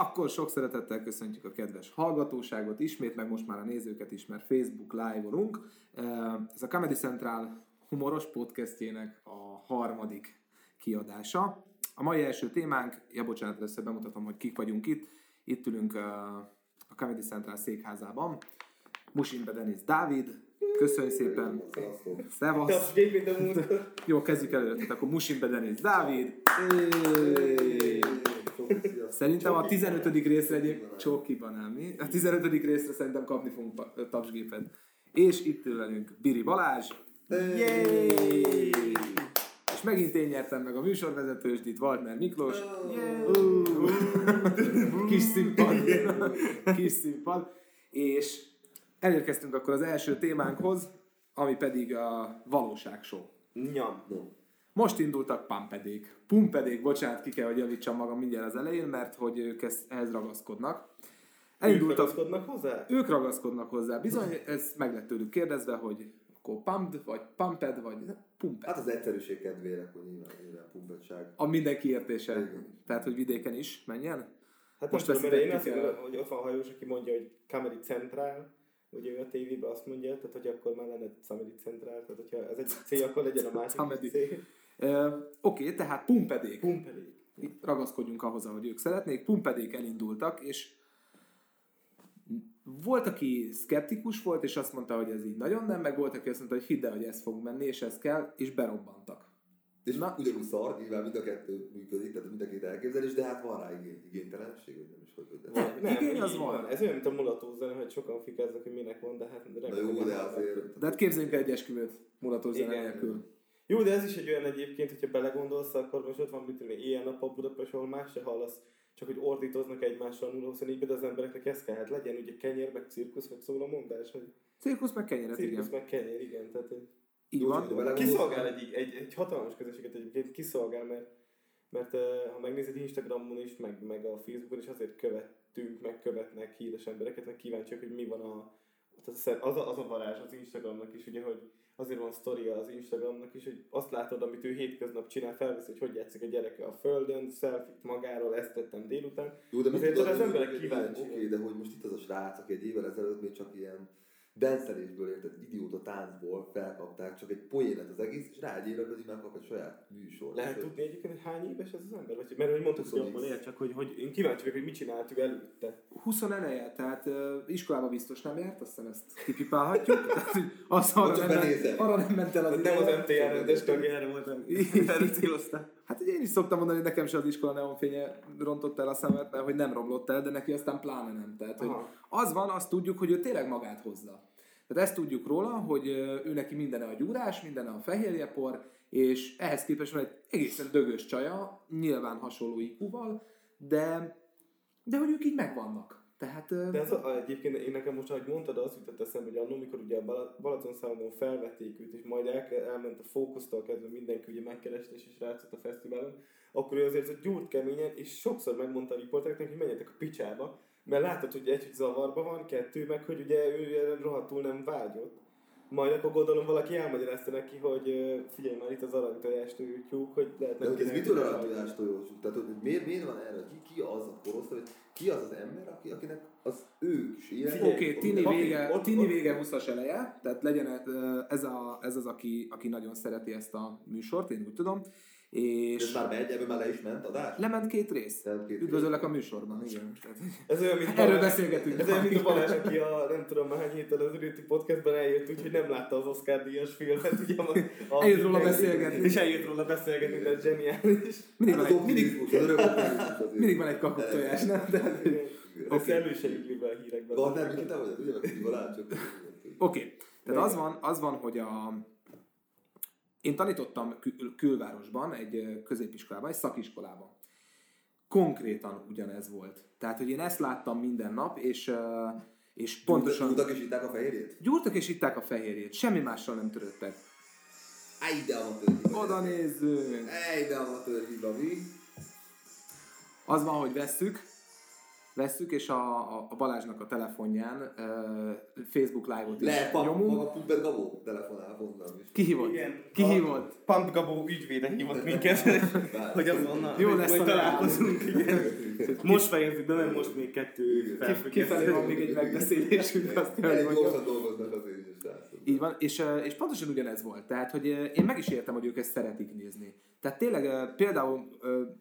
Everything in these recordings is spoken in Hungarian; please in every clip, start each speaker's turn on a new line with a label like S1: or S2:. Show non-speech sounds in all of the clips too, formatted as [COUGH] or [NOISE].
S1: Akkor sok szeretettel köszöntjük a kedves hallgatóságot ismét, meg most már a nézőket is, mert Facebook live-olunk. Ez a Comedy Central humoros podcastjének a harmadik kiadása. A mai első témánk, ja bocsánat, először bemutatom, hogy kik vagyunk itt. Itt ülünk a Comedy Central székházában. Musimbe Denis Dávid, Köszönj szépen. Szevasz. Jó, kezdjük előre. Tehát akkor Musimbe Denis Dávid. Szerintem a 15. részre egy csókiban nem mi? A 15. részre szerintem kapni fogunk tapsgépet. És itt ül velünk Biri Balázs. Yay! És megint én nyertem meg a műsorvezetősdit, Waldner Miklós. Kis színpad. Kis színpad. És elérkeztünk akkor az első témánkhoz, ami pedig a valóságshow.
S2: Nyam.
S1: Most indultak pumpedék. Pumpedék, bocsánat, ki kell, hogy javítsam magam mindjárt az elején, mert hogy ők ezt, ehhez ragaszkodnak.
S2: Elindultak, ők ragaszkodnak hozzá?
S1: Ők ragaszkodnak hozzá. Bizony, ez meg lett tőlük kérdezve, hogy akkor pumped, vagy pumped, vagy pumped.
S3: Hát az egyszerűség kedvére, hogy nyilván, nyilván pumpedság.
S1: A mindenki értése. Igen. Tehát, hogy vidéken is menjen.
S2: Hát most most tudom, én azt el... hogy ott van hajós, aki mondja, hogy Comedy Central, ugye ő a tévében azt mondja, tehát hogy akkor már lenne Comedy Central, tehát hogyha ez egy cél, akkor legyen a másik cél.
S1: Uh, Oké, okay, tehát pumpedék.
S2: Pumpedék.
S1: Itt ragaszkodjunk ahhoz, ahogy ők szeretnék. Pumpedék elindultak, és volt, aki szkeptikus volt, és azt mondta, hogy ez így nagyon nem, meg volt, aki azt mondta, hogy hidd el, hogy ez fog menni, és ez kell, és berobbantak.
S3: És Na, ugyanúgy szar, nyilván mind a kettő működik, tehát mind a két elképzelés, de hát van rá igény, igénytelenség, hogy nem is hogy. De...
S1: Nem, nem, igény az van. van.
S2: Ez olyan, mint a mulató zene, hogy sokan fikáznak, hogy minek van, de hát
S3: de jó, de azért.
S1: De hát képzeljünk el egy esküvőt mulató zene nélkül.
S2: Jó, de ez is egy olyan egyébként, hogyha belegondolsz, akkor most ott van, mint ilyen nap a Budapest, ahol más se hallasz, csak hogy ordítoznak egymással 0-24-ben, de az embereknek ez kell, hát legyen ugye kenyér, meg cirkusz, meg szól a mondás, hogy...
S1: Cirkusz, meg kenyér,
S2: cirkusz, igen. meg kenyér, igen, tehát...
S1: Így jó, van.
S2: Kiszolgál egy, egy, egy hatalmas közösséget egyébként, kiszolgál, mert, mert ha megnézed Instagramon is, meg, meg a Facebookon is azért követünk, meg követnek híres embereket, meg kíváncsiak, hogy mi van a... Az a, az a varázs az Instagramnak is, ugye, hogy azért van sztoria az Instagramnak is, hogy azt látod, amit ő hétköznap csinál, felvesz, hogy hogy játszik a gyereke a földön, selfit magáról, ezt tettem délután.
S3: Jó, de
S2: azért az emberek kíváncsi.
S3: Oké, okay, de hogy most itt az a srác, aki egy évvel ezelőtt még csak ilyen denszelésből értett idióta táncból felkapták csak egy poénet az egész, és rá egy évre pedig már kap egy saját műsor.
S2: Lehet tudni egyébként, hogy hány éves ez az ember? Vagy, mert hogy mondtad, hogy abból él, csak hogy, hogy én kíváncsi vagyok, hogy mit csinált ő előtte.
S1: 20 eleje, tehát uh, iskolába biztos nem járt, azt hiszem ezt kipipálhatjuk. [LAUGHS] az arra nem, arra nem ment el az
S2: Nem az MTR rendes tagjára voltam. Erre céloztál.
S1: Hát ugye én is szoktam mondani, hogy nekem sem az iskola neonfénye rontott el a szemet, mert hogy nem romlott el, de neki aztán pláne nem. Tehát, hogy az van, azt tudjuk, hogy ő tényleg magát hozza. Tehát ezt tudjuk róla, hogy ő neki minden a gyúrás, minden a fehérjepor, és ehhez képest van egy egészen dögös csaja, nyilván hasonló iq de, de hogy ők így megvannak. Tehát,
S2: De ez a, egyébként én nekem most, ahogy mondtad, azt jutott eszembe, hogy annól, mikor ugye a Balatonszámon felvették őt, és majd el, elment a fókusztól kezdve mindenki ugye megkereste és rácott a fesztiválon, akkor ő azért gyúrt keményen, és sokszor megmondta a riportereknek, hogy menjetek a picsába, mert látod, hogy egy, hogy zavarba van, kettő, meg hogy ugye ő rohadtul nem vágyott. Majd akkor gondolom valaki elmagyarázta neki, hogy figyelj már itt az aranytojást tyúk, hogy lehet.
S3: De ez mitől aranytojást tojósuk? Tehát hogy miért, miért van erre? Ki, ki az a korosztály, ki az az ember, aki, akinek az ők is ilyen?
S1: Oké, okay, Tini vége, ott, Tini vége 20-as eleje, tehát legyen ez, a, ez az, aki, aki nagyon szereti ezt a műsort, én úgy tudom. És...
S3: Ez már megy, ebből már le is ment adás?
S1: Lement két rész. két Üdvözöllek rész. a műsorban, igen.
S2: Ez olyan, mint
S1: Erről beszélgetünk.
S2: Ez olyan, mint a Balázs, aki a nem tudom hány héttel az Röti podcastben eljött, úgyhogy nem látta az Oscar díjas filmet. Ugye, a,
S1: a, eljött róla beszélgetni.
S2: És eljött róla beszélgetni, de zseniális.
S1: Mindig van egy, mindig, mindig van egy kakuktojás, nem? De,
S2: Ezt elősegítjük be a hírekben.
S3: Van, nem, te vagy, ugye, meg Balázs,
S1: Oké. Tehát az van, az van, hogy a, én tanítottam kül- külvárosban, egy középiskolában, egy szakiskolában. Konkrétan ugyanez volt. Tehát, hogy én ezt láttam minden nap, és, és pontosan...
S3: Gyúrtak és itták a fehérjét?
S1: Gyúrtak és itták a fehérjét. Semmi mással nem törődtek.
S3: Ej, de amatőr hiba.
S1: Oda nézzünk.
S3: Ej, de amatőr hiba, mi?
S1: Az van, hogy vesszük, vesszük, és a, a, a Balázsnak a telefonján uh, Facebook live-ot is
S3: Lehet, pap,
S1: nyomunk.
S3: maga Pumpet Gabó telefonál is.
S1: Ki hívott?
S2: Igen.
S1: Ki
S2: A-
S1: hívott?
S2: Pant Gabó ügyvéde hívott [LAUGHS] minket, hogy azonnal,
S1: Jó
S2: hogy
S1: lesz
S2: majd
S1: a
S2: találkozunk. Igen. Most fejezzük be, mert most még kettő felfüggesztő.
S1: Kifelé van még egy megbeszélésünk, hogy
S3: Elég gyorsan dolgoznak azért srácok.
S1: Így van, és, és pontosan ugyanez volt. Tehát, hogy én meg is értem, hogy ők ezt szeretik nézni. Tehát tényleg például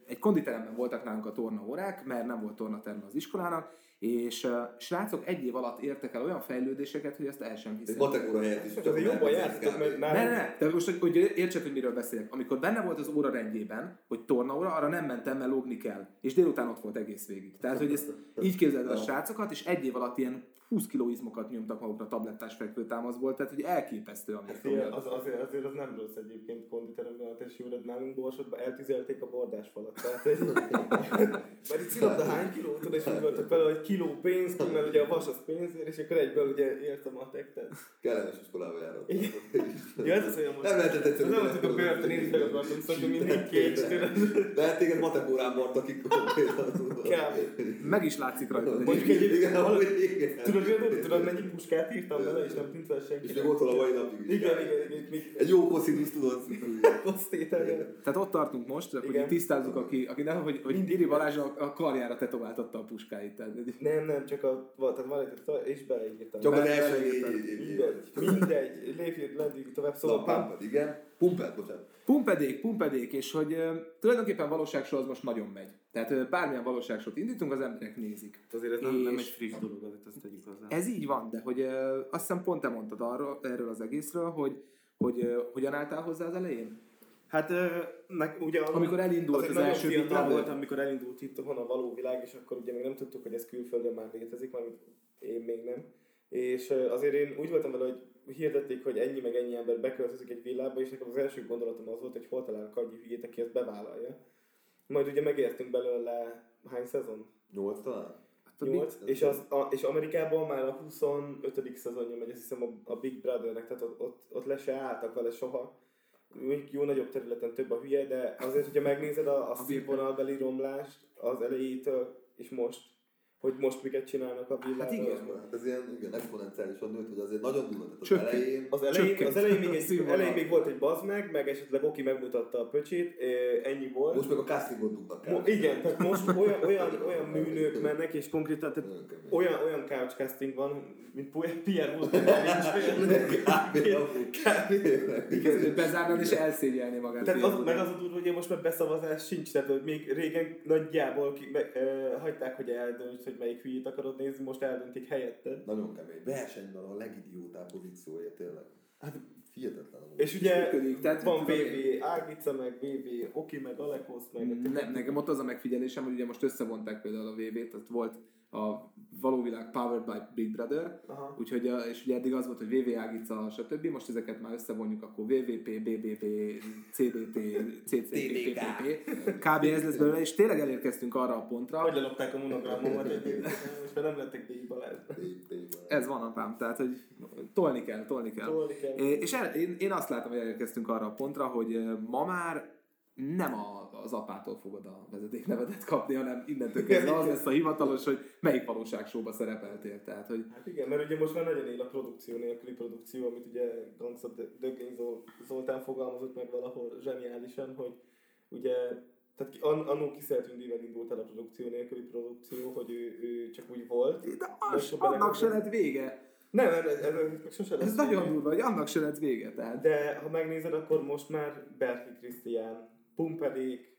S1: egy konditeremben voltak nálunk a tornaórák, mert nem volt tornaterme az iskolának, és srácok egy év alatt értek el olyan fejlődéseket, hogy ezt el sem
S3: Egy
S1: hiszem.
S3: matek óra helyett is
S2: Azért jobban jártatok, mert
S1: Ne,
S2: nálunk
S1: ne, ne, de most, hogy, hogy értsed, hogy miről beszélek. Amikor benne volt az óra rendjében, hogy tornaóra, arra nem mentem, mert lógni kell. És délután ott volt egész végig. Tehát, hogy ezt így képzeld el a srácokat, és egy év alatt ilyen 20 kiló izmokat nyomtak magukra tablettás fekvőtámaszból, tehát hogy elképesztő, amit
S2: Fél, az, azért, azért az nem rossz egyébként konditeremben a tesi órad nálunk Borsodban eltüzelték a bordásfalat. Tehát egy, [LAUGHS] mert itt szilabda hány kiló, tudod, és úgy voltak vele, hogy kiló pénz, mert ugye a vas az pénzért, és akkor egyből ugye ért a matek. Tehát...
S3: Kellemes iskolába járok.
S2: Ja, ez az olyan most.
S3: Nem lehetett egyszerűen.
S2: nem a börtön, én is meg akartam szokni mindig két, tudod.
S3: Lehet téged matek órán martak ki konkrétan.
S1: Meg is látszik rajta.
S2: Mondjuk
S3: igen.
S2: Tudod, tudod, tudod, mennyi puskát írtam bele, és nem tűnt fel senki.
S3: És még ott van a mai napig is.
S2: Igen, igen, igen, még
S3: Egy jó koszinusz tudod. [LAUGHS]
S1: Tehát ott tartunk most, akkor
S2: Igen.
S1: tisztázzuk, aki, aki nem, hogy, hogy Iri Balázs a, karjára tetováltatta a puskáit. Tehát,
S2: Nem, nem, csak a, tehát van egy, és beleírtam.
S3: Csak az első négy.
S2: Mindegy, mindegy, lépjünk, lendüljünk tovább. Szóval
S3: Pumpet, igen. Pumpet, bocsánat.
S1: Pumpedék, pumpedék, és hogy ö, tulajdonképpen valóságshow az most nagyon megy. Tehát ö, bármilyen valóságsót indítunk, az emberek nézik.
S2: azért ez nem, nem egy friss dolog, azért azt tegyük hozzá.
S1: Ez így van, de hogy ö, azt hiszem pont te mondtad arról, erről az egészről, hogy, hogy ö, hogyan álltál hozzá az elején?
S2: Hát meg ugye
S1: Amikor elindult az első
S2: fiatal voltam, amikor elindult itt van a való világ, és akkor ugye még nem tudtuk, hogy ez külföldön már létezik, mert én még nem. És azért én úgy voltam vele, hogy hirdették, hogy ennyi meg ennyi ember beköltözik egy villába, és nekem az első gondolatom az volt, hogy hol találok annyi hülyét, aki ezt bevállalja. Majd ugye megértünk belőle hány szezon?
S3: Nyolc talán?
S1: Hát a
S2: 8, és, az, a, és Amerikában már a 25. szezonja megy, azt hiszem a, a Big Brothernek, tehát ott, ott, ott le se álltak vele soha. Mondjuk jó nagyobb területen több a hülye, de azért, hogyha megnézed a, a színvonalbeli romlást az elejétől és most, hogy most miket csinálnak a villában.
S1: Hát igen.
S3: Hát ez ilyen igen, exponenciálisan nőtt, hogy azért nagyon durva. Tehát az
S1: Csökken.
S3: elején
S2: Az elején,
S1: Csökkent
S2: az elején, még egy, [LAUGHS] elején még volt egy bazd meg, meg esetleg Oki megmutatta a pöcsét, ennyi volt.
S3: most meg a castingot dugnak
S2: Mo- igen, tehát most olyan, olyan, [LAUGHS] olyan műnők mennek, és konkrétan tehát olyan, olyan couch casting van, mint Pierre Wood. [LAUGHS]
S1: Bezárnád és elszégyelni magát.
S2: Tehát az, meg az a durva, hogy most már beszavazás sincs, tehát még régen nagyjából ki, me, e, hagyták, hogy eldönts, hogy melyik hülyét akarod nézni, most eldöntik helyetted.
S3: Nagyon kemény. Versenyben a legidiótább pozíciója tényleg. Hát hihetetlen.
S2: És ugye
S1: Működik, tehát
S2: van VV. Ágica, meg VV Oki, meg Alekosz, meg...
S1: Nem, nekem ott az a megfigyelésem, hogy ugye most összevonták például a VV-t, tehát volt a valóvilág Powered by Big Brother,
S2: Aha.
S1: úgyhogy, és ugye eddig az volt, hogy VV Ágica, stb. Most ezeket már összevonjuk, akkor VVP, BBP, CDT, CCPPP, kb. ez lesz belőle, és tényleg elérkeztünk arra a pontra,
S2: Hogy lelopták a monogrammomat egyébként, és már nem lettek Balázs.
S1: Ez van apám, tehát hogy tolni kell, tolni kell.
S2: Tolni kell.
S1: És el, én, én azt látom, hogy elérkeztünk arra a pontra, hogy ma már nem a, az apától fogod a vezetéknevedet kapni, hanem innentől kezdve az lesz a hivatalos, hogy melyik valóságsóba szerepeltél. Tehát, hogy
S2: Hát igen, mert ugye most már nagyon él a produkció nélküli produkció, amit ugye Gangsta Dögény Zol- Zoltán fogalmazott meg valahol zseniálisan, hogy ugye tehát an, annó Kiszel Tündivel indult el a produkció nélküli produkció, hogy ő, ő csak úgy volt.
S1: de az, annak se lett vége.
S2: Nem, nem, ez, ez, ez sose lesz
S1: Ez nagyon durva, hogy annak se lett vége. Tehát.
S2: De ha megnézed, akkor most már Berki Krisztián, Pumpedék,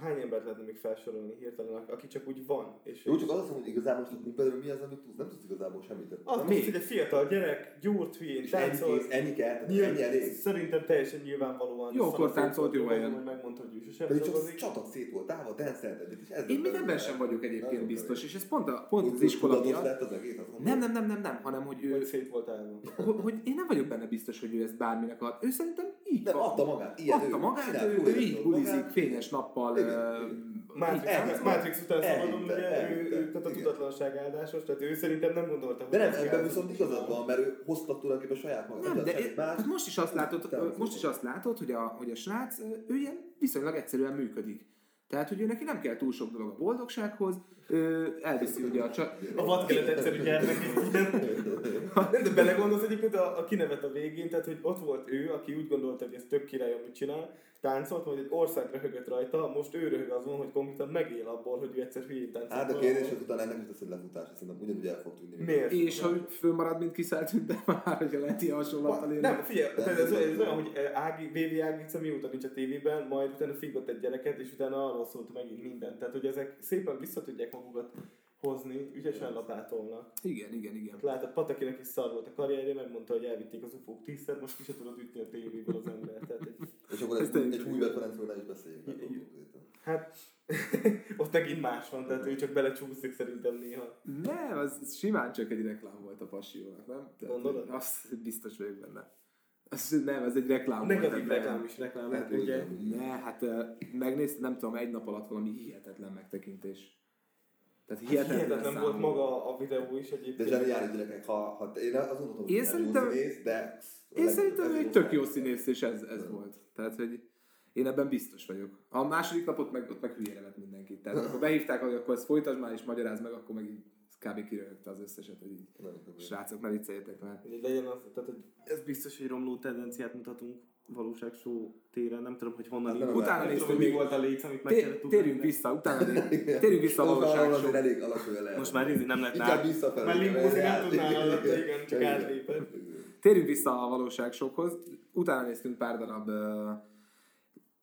S2: hány embert lehetne még felsorolni hirtelen, aki csak úgy van. És
S3: Jó, csak az azt mondom, hogy igazából most a Cooperről mi az, amit tudsz? Nem tudsz igazából semmit.
S2: az
S1: Mi?
S2: hogy egy fiatal gyerek, gyúrt hülyén,
S3: És ennyi
S2: táncol,
S3: kész, ennyi kell, tehát
S2: Nyilván,
S3: ennyi elég.
S2: Szerintem teljesen nyilvánvalóan.
S1: Jókor
S2: szarul
S1: táncolt, jó helyen.
S2: Hogy megmondta, hogy ő sosem
S3: Pedig csak csatak szét volt állva, dancelted, és ez
S1: Én még ebben
S3: belőle.
S1: sem vagyok egyébként biztos, és ez pont, a, pont az iskola miatt.
S3: az.
S1: Nem, nem, nem, nem, nem, hanem hogy ő,
S2: Hogy szét volt állva.
S1: hogy, hogy én nem vagyok benne biztos, hogy ő ezt bárminek ad. Ő szerintem így
S3: Nem, adta magát, ilyen
S1: Adta
S3: ő.
S1: magát, ő, ő
S3: érezte
S1: így bulizik fényes nappal.
S2: Matrix. Matrix után szabadon, ugye, ő, ő, tehát a tudatlanság áldásos, tehát ő szerintem nem gondolta, hogy
S3: De nem, ebben viszont igazad van, mert ő hozta tulajdonképpen saját magát.
S1: Nem, de hát most is azt látod, most is azt látod, hogy a, hogy a srác, ő ilyen viszonylag egyszerűen működik. Tehát, hogy ő neki nem kell túl sok dolog a boldogsághoz, Ö, elviszi ugye a csa...
S2: A vadkelet egyszerű gyermek. Nem, de belegondolsz egyébként a, a kinevet a végén, tehát hogy ott volt ő, aki úgy gondolta, hogy ez tök király, amit csinál, táncolt, hogy egy ország röhögött rajta, most ő röhög azon, hogy konkrétan megél abból, hogy ő egyszer hülyén táncolt.
S3: Hát a kérdés, hogy utána ennek is lesz egy lefutás, szerintem ugyanúgy el fog tűnni.
S2: Miért?
S1: És hogy fölmarad, mint kiszelt, de már, hogyha lehet ilyen hasonlattal érni.
S2: Nem, figyelj, tehát ez, ez olyan, hogy eh, Ági, VV Ágica mióta nincs a tévében, majd utána figott egy gyereket, és utána arról szólt megint minden. Tehát, hogy ezek szépen vissza tudják magukat hozni, ügyesen lapátolnak.
S1: Igen, igen, igen.
S2: Látod, Patakinek is szar volt a karrierje, megmondta, hogy elvitték az ufók tízszer, most ki se tudod ütni a tévéből az ember. Tehát egy,
S3: És akkor egy,
S1: tényleg
S3: egy új referencről ne is beszéljünk. konkrétan.
S2: hát, [LAUGHS] ott megint más van, tehát ő csak belecsúszik szerintem néha.
S1: Nem, az simán csak egy reklám volt a passiónak, nem? Tehát,
S2: Gondolod?
S1: Azt biztos vagyok benne. Az, nem, ez egy reklám volt.
S2: negatív
S1: tehát
S2: reklám is reklám,
S3: Hát,
S2: hát, ugye?
S1: Ne, hát megnéztem, nem tudom, egy nap alatt valami hihetetlen megtekintés. Tehát
S2: Hát
S1: hihetetlen,
S2: hihetetlen
S1: számú.
S2: volt maga a videó is
S3: De
S2: egyébként.
S3: zseniális gyerekek, ha, ha én azt mondhatom, hogy
S1: Én szerintem-
S3: színész, de...
S1: Én szerintem egy tök jó színész, és ez, ez volt. Tehát, hogy én ebben biztos vagyok. A második napot meg, ott meg hülyére lett mindenkit. Tehát akkor behívták, hogy akkor ezt folytasd már és magyarázd meg, akkor meg így kb. kiröhögte az összeset, hogy így, srácok, ne vicceljetek már.
S2: Legyen az, tehát hogy ez biztos, hogy romló tendenciát mutatunk valóságshow téren, nem tudom, hogy honnan
S3: Hát.
S1: Utána
S2: hogy mi
S1: még-
S2: volt a léc, amit meg kellett
S1: térjünk
S2: ugrani.
S1: vissza, utána [LAUGHS] térjünk vissza a valóság
S3: azért elég alacsony lehet.
S2: Most már így nem lehet
S3: Inkább visszafelé.
S2: Már nem tudnál igen, csak átléped.
S1: Térjünk vissza a valóságsokhoz. Utána néztünk pár darab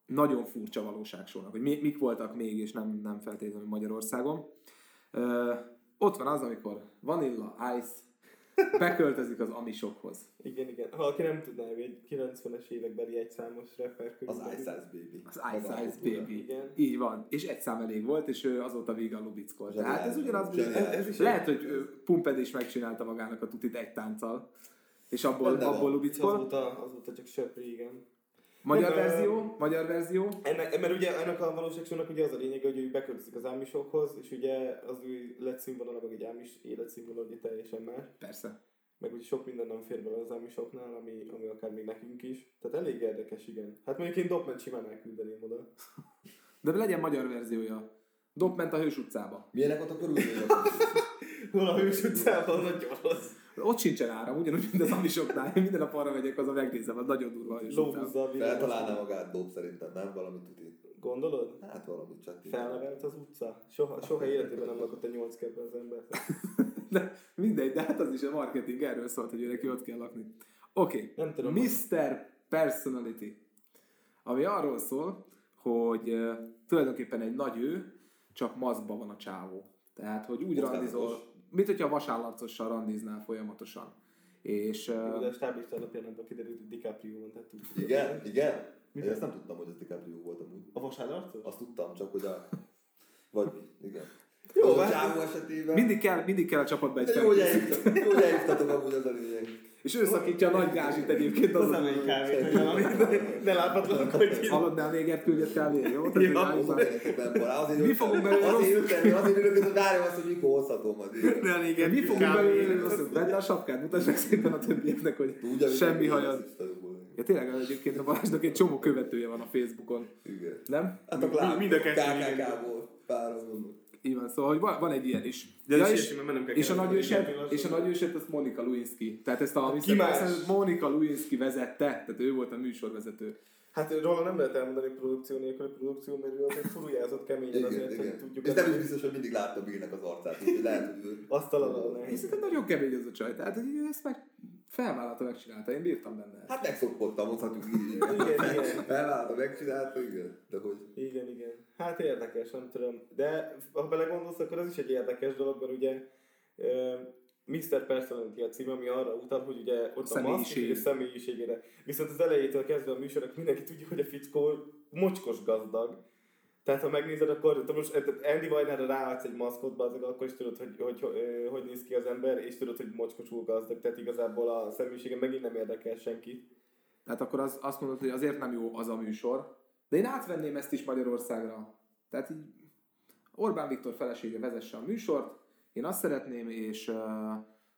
S1: nagyon furcsa valóságsónak, hogy mi, mik voltak még, és nem, nem feltétlenül Magyarországon. Uh, ott van az, amikor Vanilla Ice beköltözik az amisokhoz.
S2: Igen, igen. Ha aki nem tudná, hogy egy 90-es évekbeli egyszámos rapper
S3: Az Ice Ice Baby.
S1: Az Ice
S3: a
S1: Ice. Baby.
S2: Igen.
S1: Így van. És egy szám elég volt, és ő azóta vígan lubickolt. Tehát ez ugyanaz,
S3: Zseniális.
S2: Ez is
S1: lehet, hogy Pumped is megcsinálta magának a tutit egy tánccal, és abból, abból lubickol.
S2: Azóta, azóta csak söpri, igen.
S1: Magyar
S2: Nem,
S1: verzió, magyar verzió.
S2: Ennek, mert ugye ennek a valóságsónak ugye az a lényege, hogy ő beköltözik az ámisokhoz, és ugye az ő életszínvonala, meg egy ámis életszínvonal ugye teljesen más.
S1: Persze.
S2: Meg ugye sok minden nem fér bele az ámisoknál, ami, ami akár még nekünk is. Tehát elég érdekes, igen. Hát mondjuk én Dopment simán elküldeném oda.
S1: De legyen magyar verziója. Dob ment a Hős utcába.
S3: Milyenek ott a körülmények? [LAUGHS]
S2: Hol a hős utcában nagyon rossz.
S1: Ott sincsen áram, ugyanúgy, mint az amisoknál. Én minden nap arra megyek, az a megnézem, az nagyon durva a Hős utcában.
S2: Lóbuzza a.
S3: Feltalálná magát Dob szerintem, nem? Valamit tuti.
S2: Gondolod?
S3: Hát valamit csak.
S2: Felnevelt az utca. Soha, soha életében nem lakott a nyolc kertben az ember.
S1: De mindegy, de hát az is a marketing erről szólt, hogy ő neki ott kell lakni. Oké, okay.
S2: Nem tudom.
S1: Mr. Personality. Ami arról szól, hogy uh, tulajdonképpen egy nagy ő, csak maszkban van a csávó. Tehát, hogy úgy
S3: Kockázatos.
S1: randizol, mint hogyha vasállarcossal randiznál folyamatosan. És
S2: Jó,
S1: uh,
S2: de a stáblista alapján abban kiderült, hogy DiCaprio van, tehát tudjuk.
S3: Igen, igen. Én
S2: Mit?
S3: ezt nem tudtam, hogy ez DiCaprio volt amúgy.
S2: A vasárarcos?
S3: Azt tudtam, csak hogy a... Vagy? Igen.
S2: Jó,
S3: a
S2: hát-
S3: csávó esetében...
S1: mindig kell, mindig kell a csapatba egy
S3: jó, hogy elhívtatok amúgy az a lényeg.
S1: És ő szakítja a nagy gázsit egyébként az
S2: Hozzám egy kávét, hogy valami, [LAUGHS] hogy
S1: Hallod, ne a négert küldjet kávé, jó? Mi fogunk belőle rossz-
S3: azért ülök, hogy várjam azt, hogy mikor hozhatom az időt.
S1: Mi fogunk belőle rosszul? Vedd a sapkát, mutasd meg szépen a többieknek, hogy semmi hajad. Ja tényleg egyébként a Balázsnak egy csomó követője van a Facebookon,
S3: Igen.
S1: nem?
S3: Hát a
S2: mind a kettő
S3: KKK-ból. Párom.
S1: Így van, szóval hogy van, van egy ilyen is.
S2: De
S1: ja, és,
S2: mennem kell
S1: és, a nagyőset, és a nagyőset azt Monika Lewinsky. Tehát ezt a
S2: Ki más?
S1: ezt Monika Lewinsky vezette, tehát ő volt a műsorvezető.
S2: Hát róla nem lehet elmondani produkció nélkül, hogy produkció, mert ő azért furujázott keményen
S3: Igen,
S2: azért, hogy
S3: igen.
S2: tudjuk.
S3: És nem is biztos, hogy mindig láttam Billnek az arcát, úgyhogy lehet, hogy ő...
S1: És
S2: nehéz.
S1: szerintem nagyon kemény az a csaj, tehát hogy ezt meg felvállalta, megcsinálta, én bírtam benne.
S3: Hát megszokottam, mondhatjuk így.
S2: Igen, igen.
S3: Felvállalta, megcsinálta, igen. De hogy...
S2: Igen, igen. Hát érdekes, nem tudom. De ha belegondolsz, akkor az is egy érdekes dolog, mert ugye Mr. Personality a cím, ami arra utal, hogy ugye ott a, a maszk és a személyiségére. Viszont az elejétől kezdve a műsorok mindenki tudja, hogy a fickó mocskos gazdag. Tehát ha megnézed, akkor most Andy Vajnára ráadsz egy maszkot, bazdmeg, akkor is tudod, hogy hogy, hogy hogy néz ki az ember, és tudod, hogy mocskosul gazdag. Tehát igazából a személyisége megint nem érdekel senkit.
S1: Tehát akkor az, azt mondod, hogy azért nem jó az a műsor, de én átvenném ezt is Magyarországra. Tehát így Orbán Viktor felesége vezesse a műsort, én azt szeretném, és uh,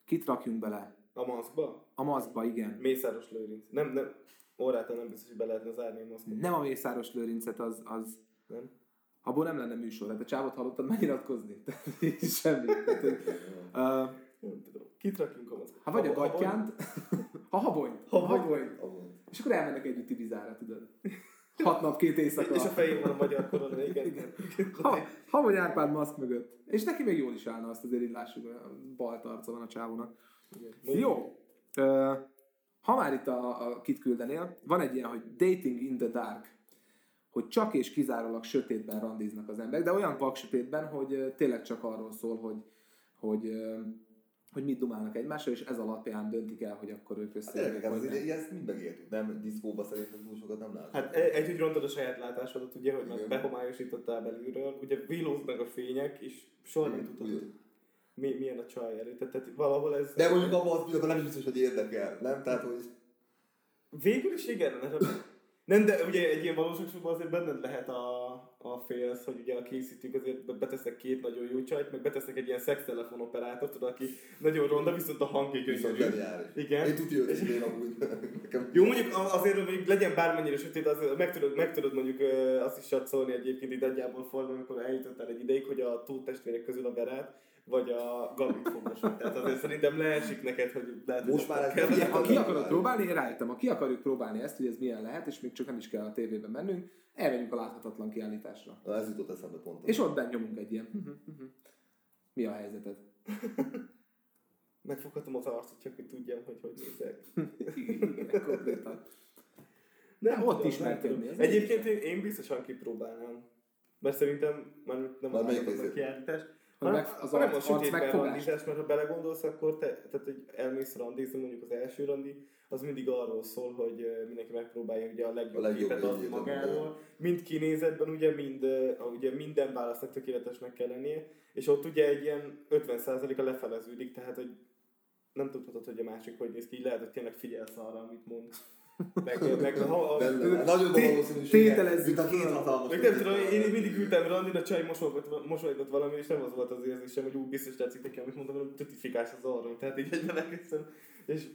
S1: kit rakjunk bele?
S2: A maszkba?
S1: A maszkba, igen.
S2: Mészáros Lőrinc. Nem, nem. Órától nem biztos, hogy be lehetne zárni a maszkot.
S1: Nem a Mészáros Lőrincet, az, az
S2: Nem?
S1: abból nem lenne műsor. Hát a csávot hallottad megnyilatkozni? [LAUGHS] Semmi. Tehát, uh,
S2: Nem tudom. Kit rakjunk a
S1: ha vagy a gatyánt, ha habonyt, ha
S2: Habonyt.
S1: és akkor elmennek együtt Ibizára, tudod. Hat nap, két éjszaka.
S2: És a fején van a magyar korona, igen. igen.
S1: Ha, ha vagy Árpád maszk mögött. És neki még jól is állna, azt azért így lássuk, a balt arca van a csávónak.
S2: igen.
S1: Jó. Ha már itt a, a kit küldenél, van egy ilyen, hogy dating in the dark, hogy csak és kizárólag sötétben randiznak az emberek, de olyan vak sötétben, hogy tényleg csak arról szól, hogy, hogy, hogy mit dumálnak egymással, és ez alapján döntik el, hogy akkor ők
S3: Hát
S1: összejönnek.
S3: ilyen- ezt mind megértük, nem? Diszkóba szerintem túl sokat nem látunk.
S2: Hát egy, hogy rontod a saját látásodat, ugye, hogy már behomályosítottál belülről, ugye villóznak a fények, és soha nem tudod, mi, milyen a csaj előtt. Tehát, tehát valahol ez...
S3: De mondjuk abban az pillanatban nem is biztos, hogy érdekel, nem? Tehát, hogy
S2: Végül is igen, mert nem, de ugye egy ilyen valóságsokban azért benned lehet a, a félsz, hogy ugye a készítők azért betesznek két nagyon jó csajt, meg betesznek egy ilyen szextelefon operátort, tudod, aki nagyon ronda, viszont a hangja gyönyörű. Igen.
S3: Én tudja, hogy én amúgy. Nekem
S2: Jó, mondjuk azért, hogy legyen bármennyire sötét, az, meg, tudod, meg tudod mondjuk azt is satszolni egyébként itt nagyjából formában, amikor eljutottál egy ideig, hogy a túltestvérek közül a Berát, vagy a Gabit fog mosni. Tehát azért szerintem leesik neked, hogy lehet,
S3: Most már ez
S2: kell.
S3: nem
S1: Ha ki akarod próbálni, én rájöttem, ha ki akarjuk próbálni ezt, hogy ez milyen lehet, és még csak nem is kell a tévében mennünk, elmegyünk a láthatatlan kiállításra.
S3: Na, ez jutott eszembe pont.
S1: És ott bent nyomunk egy ilyen. mhm, mhm. Mi a helyzeted? [LAUGHS]
S2: Megfoghatom az arcot, csak hogy tudjam, hogy hogy nézek. [LAUGHS]
S1: Igen, konkrétan.
S2: Nem
S1: ott
S2: tudom,
S1: ismerkedni,
S2: nem
S1: ez
S2: tudom. Egyébként én, én biztosan kipróbálnám. Mert szerintem már nem
S3: Már
S2: a kiállítás, Hanem,
S1: meg, az
S2: hanem
S1: arc, arc megfogás.
S2: randizás, mert ha belegondolsz, akkor te, tehát, hogy elmész randizni, mondjuk az első randi, az mindig arról szól, hogy mindenki megpróbálja ugye a legjobb,
S3: A legjobb
S2: képet adni magáról, mind kinézetben, ugye, mind, ugye minden válasznak tökéletesnek kell lennie, és ott ugye egy ilyen 50%-a lefeleződik, tehát hogy nem tudhatod, hogy a másik hogy néz ki, így lehet, hogy tényleg figyelsz arra, amit mond. Meg, meg ha,
S3: Benne. Nagyon
S1: tételezzük
S3: a két hatalmas.
S2: meg nem tudom, én én mindig ültem randin, a csaj mosolygott, mosolygott valami, és nem az volt az érzésem, hogy úgy biztos tetszik neki, amit mondtam, hanem tutifikás az arról. Tehát így egyben elkezdtem, és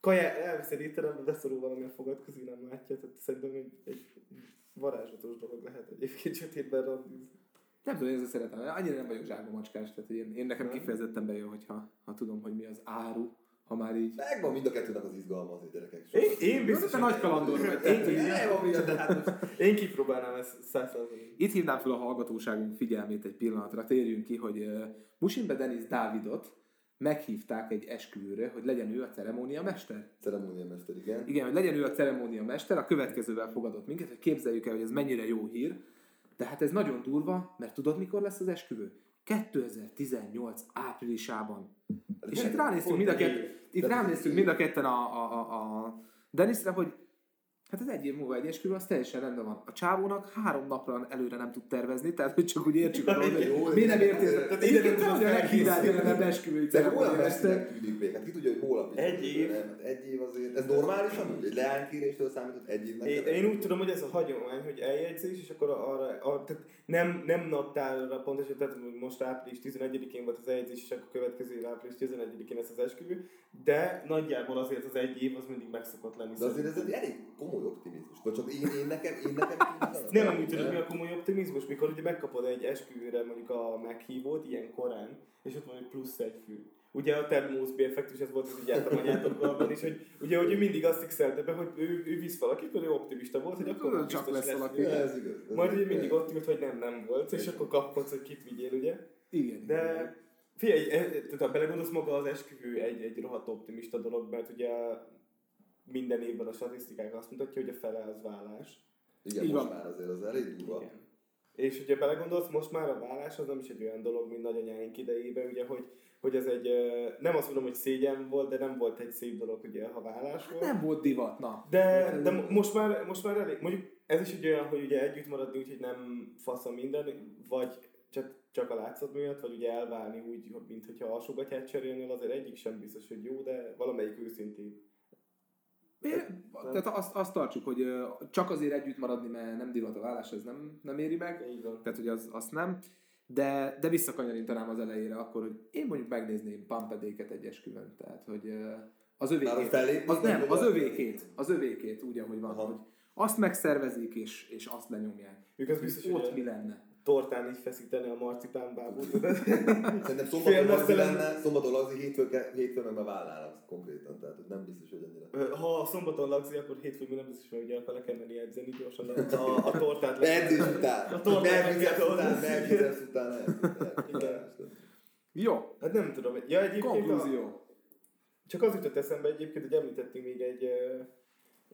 S2: kaja, elviszed étterembe, beszorul valami a fogad közé, nem látja, tehát szerintem egy, egy varázslatos dolog lehet egyébként sötétben randizni.
S1: Nem tudom, én ezt szeretem. Annyira nem vagyok zsákba macskás, tehát hogy én, én nekem
S2: Nem?
S1: kifejezetten bejön, hogyha ha tudom, hogy mi az áru, ha már így.
S3: Megvan mind a kettőnek az izgalma azért gyerekek.
S2: Én, én
S1: Jó,
S2: biztos,
S1: te nagy kalandor vagy. [LAUGHS]
S2: Én,
S1: Én-
S2: én, hát én kipróbálnám ezt száz százalékig.
S1: Itt hívnám fel a hallgatóságunk figyelmét egy pillanatra, térjünk ki, hogy uh, Musimbe Denis Dávidot meghívták egy esküvőre, hogy legyen ő a ceremónia mester.
S3: Ceremóniamester, igen.
S1: Igen, hogy legyen ő a ceremónia mester, a következővel fogadott minket, hogy képzeljük el, hogy ez mennyire jó hír, de hát ez nagyon durva, mert tudod, mikor lesz az esküvő? 2018 áprilisában. És itt ránéztünk mind a,
S2: pont egy
S1: kett,
S2: év.
S1: Itt
S3: De-
S1: ránéztünk mind a ketten a, a, a, a Denisre, hogy hát ez egy év múlva egy esküvő, az teljesen rendben van. A csávónak három napra előre nem tud tervezni, tehát hogy csak úgy értsük a dolgot, hogy mi nem értél.
S2: Tehát
S1: ide nem meghívni
S2: felkészülni.
S1: a esküvői
S3: De olyan
S1: ceremónia
S3: messzinek
S1: mester.
S3: tűnik még, hát ki tudja, hogy holnap.
S2: Egy év.
S3: Nem, hát egy év azért. Ez normális amúgy? Egy leánykéréstől számított egy évnek?
S2: Én, én úgy tudom, hogy ez a hagyomány, hogy eljegyzés, és akkor arra, tehát nem, nem naptárra pontosan, tehát most április 11-én volt az eljegyzés, és akkor következő év április 11-én lesz az esküvő, de nagyjából azért az egy év az mindig meg szokott lenni.
S3: De azért ez egy elég komoly optimizmus. Vagy csak én, én nekem, én nekem [LAUGHS]
S2: Nem amúgy tudod, mi a komoly optimizmus, mikor ugye megkapod egy esküvőre mondjuk a meghívót, ilyen korán, és ott van egy plusz egy fű. Ugye a Ted Mosby effektus, ez volt az így általában abban is, hogy ugye hogy ő mindig azt fixelte be, hogy ő, ő visz valakit, mert ő optimista volt, hogy akkor
S1: csak lesz valaki.
S3: Ja, ez igaz. ez
S2: Majd ugye mindig ott ült, hogy nem, nem volt, és akkor kapkodsz, hogy kit vigyél, ugye?
S1: Igen.
S2: De figyelj, e- tehát ha belegondolsz maga az esküvő egy, egy rohadt optimista dolog, mert ugye minden évben a statisztikák azt mutatja, hogy a fele az vállás.
S3: Igen,
S1: Így
S3: most
S1: van.
S3: már azért az elég durva.
S2: Igen. És ugye belegondolsz, most már a vállás az nem is egy olyan dolog, mint nagyanyáink idejében, ugye, hogy, hogy ez egy, nem azt mondom, hogy szégyen volt, de nem volt egy szép dolog, ugye, ha vállás volt.
S1: Nem volt divat, na.
S2: De, de mo- most már, most már elég, mondjuk ez is egy olyan, hogy ugye együtt maradni úgy, hogy nem faszom minden, vagy csak, csak a látszat miatt, vagy ugye elválni úgy, mint hogyha alsógatját cserélnél, azért egyik sem biztos, hogy jó, de valamelyik őszintén.
S1: Én, tehát azt, azt tartsuk, hogy csak azért együtt maradni, mert nem divat a vállás, ez nem, nem éri meg.
S2: Van.
S1: Tehát, hogy az, azt nem. De, de visszakanyarítanám az elejére akkor, hogy én mondjuk megnézném Pampedéket egy esküvőn. Tehát, hogy az övékét.
S3: fellépni,
S1: Az nem, az övékét. Az övékét, úgy, ahogy van.
S3: Aha.
S1: Hogy azt megszervezik, és, és azt lenyomják.
S2: Ők az biztos,
S1: Ott
S2: hogy
S1: mi lenne?
S2: Tortán így feszíteni a marcipán bábút.
S3: Szerintem szombaton lazi lenne, szombaton lazi, hétfőn, hétfőn meg már válnának konkrétan, tehát hogy nem biztos, hogy ennyire.
S2: Ha szombaton lagzi, akkor hétfőn nem biztos, hogy ugye le kell menni edzeni gyorsan a, a, a tortát. le-
S3: Edzés után.
S2: A tortát meg kell
S3: után, megvizet után.
S2: Igen.
S1: Jó,
S2: Hát nem tudom. Ja, egyébként a,
S1: konklúzió.
S2: csak az jutott eszembe egyébként, hogy említettünk még egy,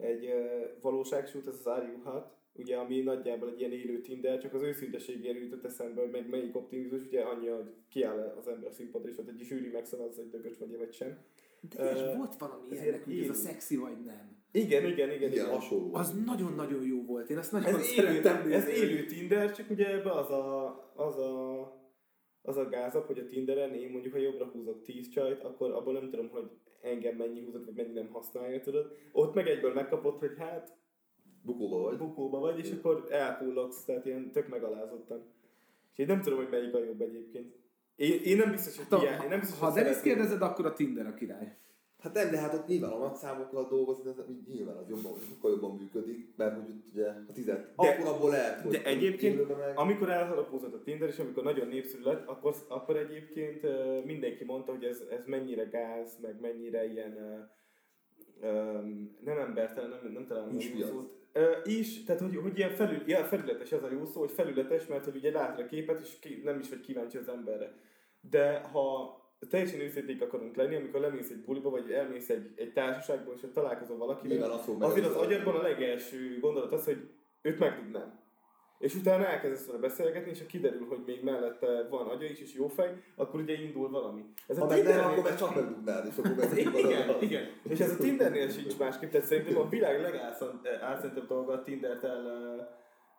S2: egy valóságsút, ez az Are You Hot, ugye, ami nagyjából egy ilyen élő Tinder, csak az őszinteségére jutott eszembe, hogy meg melyik optimizmus, ugye annyi, hogy kiáll az ember a színpadra, és ott egy zsűri megszavazza, hogy dögös vagy vagy sem.
S1: De és
S2: Ö,
S1: volt valami
S2: ez
S1: ilyenek,
S2: ilyen
S1: hogy ez a
S2: élő.
S1: szexi vagy nem.
S2: Igen, igen, igen.
S3: Igen, hasonló.
S1: Az nagyon-nagyon jó volt, én azt nagyon
S2: Ez élő,
S1: szerettem.
S2: ez
S1: nézni.
S2: élő Tinder, csak ugye ebbe az a, az a, az a gázap, hogy a Tinderen én mondjuk, ha jobbra húzok 10 csajt, akkor abból nem tudom, hogy engem mennyi húzott, vagy mennyi nem használja, tudod. Ott meg egyből megkapott, hogy hát
S3: Bukóba vagy.
S2: bukóba vagy, és akkor elpullogsz, tehát ilyen tök megalázottan. És én nem tudom, hogy melyik a jobb egyébként. Én, én nem biztos, hogy
S1: Ha,
S2: ilyen, én nem biztos,
S1: ha Denis kérdezed, akkor a Tinder a király.
S3: Hát nem, de hát ott nyilván a nagy számokkal dolgozni, ez úgy nyilván az jobban, sokkal jobban működik, mert hogy ott ugye a tized,
S2: De-
S3: akkor abból lehet, hogy
S2: De egyébként,
S3: meg,
S2: amikor elharapózott a Tinder, és amikor nagyon népszerű lett, akkor, akkor egyébként mindenki mondta, hogy ez, ez mennyire gáz, meg mennyire ilyen ö, nem embertelen, nem, nem találom a jó
S3: Húspiac.
S2: szót. Is, tehát hogy, hogy ilyen felül, ja, felületes az a jó szó, hogy felületes, mert hogy ugye látod a képet, és ki, nem is vagy kíváncsi az emberre. De ha teljesen őszinték akarunk lenni, amikor lemész egy buliba, vagy elmész egy, egy társaságba, és találkozol valakivel, azért az agyadban a legelső gondolat az, hogy őt megdudnám. És utána elkezdesz vele beszélgetni, és ha kiderül, hogy még mellette van agya is, és jó fej, akkor ugye indul valami. Ez
S3: Ha meg nem, akkor meg csak megdugnád, és akkor [LAUGHS] meg
S2: igen, igen. És ez a Tindernél sincs másképp, tehát szerintem a világ legálszentebb dolga a Tindert el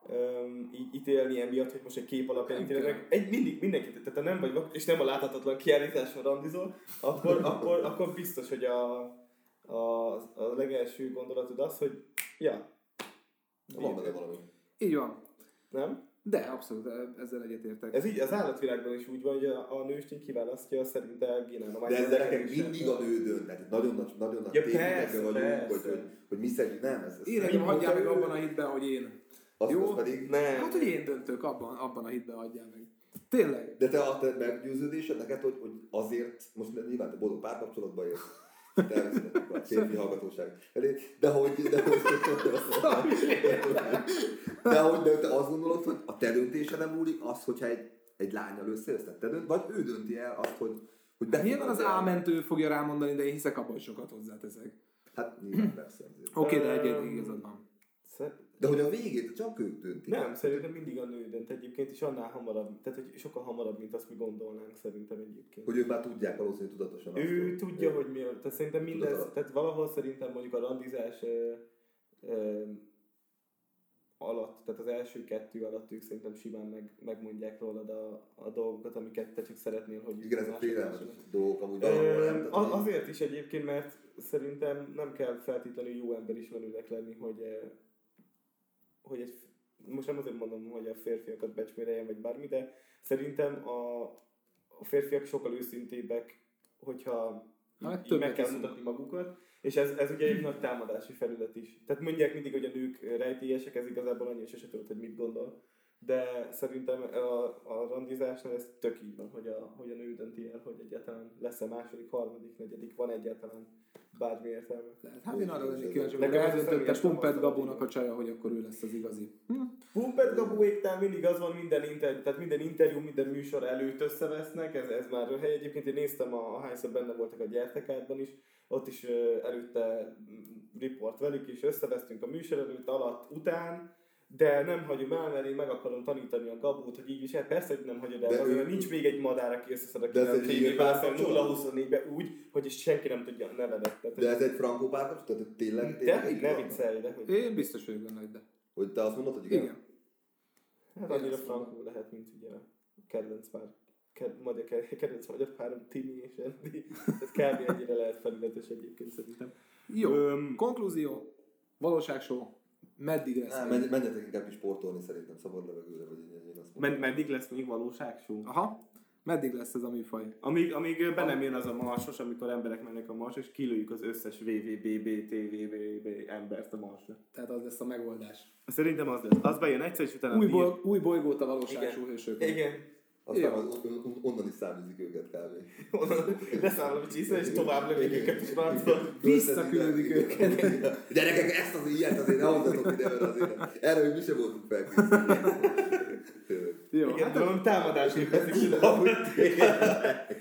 S2: öm, így ítélni emiatt, hogy most egy kép alapján ítélnek. Egy mindig, mindenki, tehát ha nem vagy és nem a láthatatlan kiállításon randizol, akkor, akkor, akkor biztos, hogy a, a, a legelső gondolatod az, hogy ja,
S3: Van benne valami.
S1: Így van.
S2: Nem?
S1: De abszolút e- ezzel egyetértek.
S2: Ez így az állatvilágban is úgy van, hogy a, a nőstény kiválasztja szerinte a génánományt.
S3: De ez nekünk mindig a nő dönt, tehát nagyon nagy, nagyon nagy
S2: Ja, persze,
S3: vagyunk,
S2: persze.
S3: hogy, hogy, hogy mi szedjük, nem, ez, ez
S1: Én engem hagyjál meg abban a hitben, hogy én.
S3: az,
S1: jó.
S3: az pedig,
S2: Nem.
S1: Hát, hogy én döntök, abban, abban a hitben hagyjál meg. Tényleg.
S3: de te a te meggyőződésed neked, hogy, hogy azért, most nyilván te boldog párkapcsolatban élsz, természetesen a férfi hallgatóság elé, de hogy, de hogy, de hogy de te azt gondolod, hogy a te döntése nem múlik az, hogyha egy, egy lányal összejössz, te dönt, vagy ő dönti el azt, hogy, hogy
S1: Hát Nyilván az ámentő fogja rámondani, de én hiszek abban, sokat hozzáteszek.
S3: Hát nyilván persze.
S1: Oké, okay, de
S2: Öm,
S1: egy igazad van.
S2: Szer-
S3: De hogy a végét csak ők döntik.
S2: Nem, szerintem mindig a nő dönt egyébként, és annál hamarabb, tehát hogy sokkal hamarabb, mint azt mi gondolnánk szerintem egyébként.
S3: Hogy ők már tudják valószínűleg tudatosan azt,
S2: ő
S3: hogy-
S2: tudja, hogy mi a, tehát szerintem mindez,
S3: Tudata.
S2: tehát valahol szerintem mondjuk a randizás ö, ö, alatt, tehát az első kettő alatt ők szerintem simán meg, megmondják rólad a, a dolgokat, amiket te csak szeretnél, hogy
S3: Igen, félelmetes
S2: lássanak.
S3: dolgok, amúgy valahol nem. Tehát,
S2: a- azért is egyébként, mert szerintem nem kell feltétlenül jó emberismerőnek lenni, hogy, hogy egy, most nem azért mondom, hogy a férfiakat becsméreljem, vagy bármi, de szerintem a, a férfiak sokkal őszintébbek, hogyha
S1: meg
S2: így meg kell
S1: iszunk.
S2: mutatni magukat, és ez, ez ugye egy nagy támadási felület is. Tehát mondják mindig, hogy a nők rejtélyesek, ez igazából annyi, hogy sose tudod, hogy mit gondol. De szerintem a, a randizásnál ez tök így van, hogy a, hogy a nő dönti el, hogy egyáltalán lesz-e második, harmadik, negyedik, van egyáltalán bármi értelme.
S1: Lehet, hát én arra lennék kíváncsi, hogy
S2: a
S1: eldöntötte
S2: tapasztalat.
S1: Gabónak a csaja, hogy akkor ő lesz az igazi. Hm?
S2: Pumpet Gabuéknál mindig az van minden interjú, tehát minden interjú, minden műsor előtt összevesznek, ez, ez már hely. Egyébként én néztem, a, ahányszor benne voltak a gyertekádban is, ott is előtte mm, report velük is, összevesztünk a műsor előtt, alatt, után, de nem hagyom el, mert én meg akarom tanítani a Gabót, hogy így is, hát persze, hogy nem hagyod el,
S3: De
S2: azért,
S3: ő-
S2: nincs még egy madár, aki összeszed a
S3: De ez egy
S2: tévé
S3: ilyen párkapcsolat?
S2: 0-24-be úgy, hogy senki nem tudja a nevedet. Tehát,
S3: De ez egy frankó párkapcsolat? Tehát tényleg,
S2: de,
S3: tényleg így
S2: ne
S3: van?
S2: viccelj, de hogy...
S1: Én biztos vagyok benne, hogy de.
S3: Hogy te azt mondod, hogy igen?
S1: Igen.
S2: Hát annyira frankó lehet, mint ugye a kedvenc pár. Ked, magyar, ked- kedvenc magyar párom Timi és Andy. Ez kb. ennyire lehet felületes egyébként szerintem.
S1: Jó.
S2: Öm,
S1: Konklúzió. Valóságshow. Meddig lesz? Még?
S3: menj- menjetek inkább is sportolni szerintem, szabad levegőre, vagy én, én azt mondom.
S2: med- meddig lesz még valóságshow?
S1: Aha. Meddig lesz ez a műfaj?
S2: Amíg, amíg be nem jön az a marsos, amikor emberek mennek a mars, és kilőjük az összes VVBB, TVBB embert a marsra.
S1: Tehát az lesz a megoldás.
S2: Szerintem az lesz. Az bejön egyszer, és utána...
S1: Új, boly- új bolygót a valóságos
S2: Igen.
S1: hősök.
S2: Igen.
S3: Aztán az, on- on- onnan is számízik őket kb. [LAUGHS]
S2: Leszállom a csíszre, és tovább lövik őket is marcba.
S1: Visszaküldik őket.
S3: Gyerekek, ezt az ilyet azért ne hozzatok ide, mert azért erre még mi sem voltunk felkészülve.
S1: Jó,
S2: Igen,
S1: hát
S2: valami támadásért veszik.
S3: Amúgy tényleg.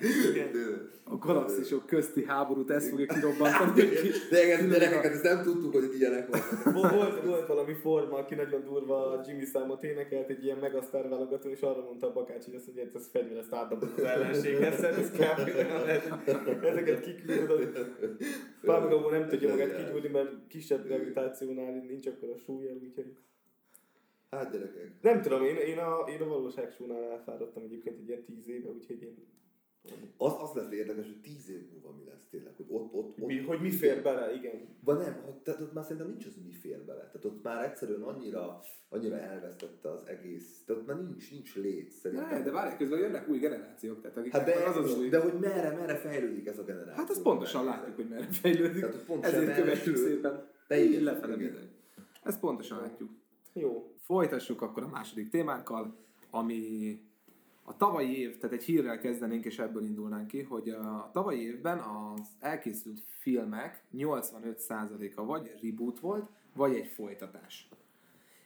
S1: A galaxisok közti háborút ezt fogja kirobbantani. [LAUGHS]
S3: Gyerekek, gyerekeket, ezt nem tudtuk, hogy ilyenek vannak.
S2: Volt, volt, volt valami forma, aki nagyon durva a Jimmy számot énekelt, egy ilyen megasztár válogató, és arra mondta a Bakács, hogy azt mondja, hogy ez fegyver, ezt átadod az ellenséghez, szóval ez kb. ezeket kiküldöd. Pálmagabó nem tudja magát kigyúrni, mert kisebb gravitációnál nincs akkor a súlya, úgyhogy...
S3: Hát gyerekek.
S2: Nem tudom, én, én, a, én a valóságsónál elfáradtam egyébként egy ilyen tíz éve, úgyhogy én...
S3: Az, az lesz érdekes, hogy tíz év múlva mi lesz tényleg, hogy ott, ott, ott
S2: Mi, hogy mi fér bele, igen.
S3: Vagy nem, hogy, tehát ott már szerintem nincs az, hogy mi fér bele. Tehát ott már egyszerűen annyira, annyira elvesztette az egész. Tehát ott már nincs, nincs lét szerintem.
S1: Ne, de várj, közben jönnek új generációk, tehát akik
S3: Hát de,
S1: az az új.
S3: de hogy merre, merre fejlődik ez a generáció?
S1: Hát ezt pontosan látjuk, hogy merre fejlődik.
S3: Tehát, hogy pont
S1: Ezért követjük
S3: merre,
S1: szépen.
S3: De igen,
S1: Így lefele minden. Ezt pontosan látjuk.
S2: Jó.
S1: Folytassuk akkor a második témánkkal, ami a tavalyi év, tehát egy hírrel kezdenénk, és ebből indulnánk ki, hogy a tavalyi évben az elkészült filmek 85%-a vagy reboot volt, vagy egy folytatás.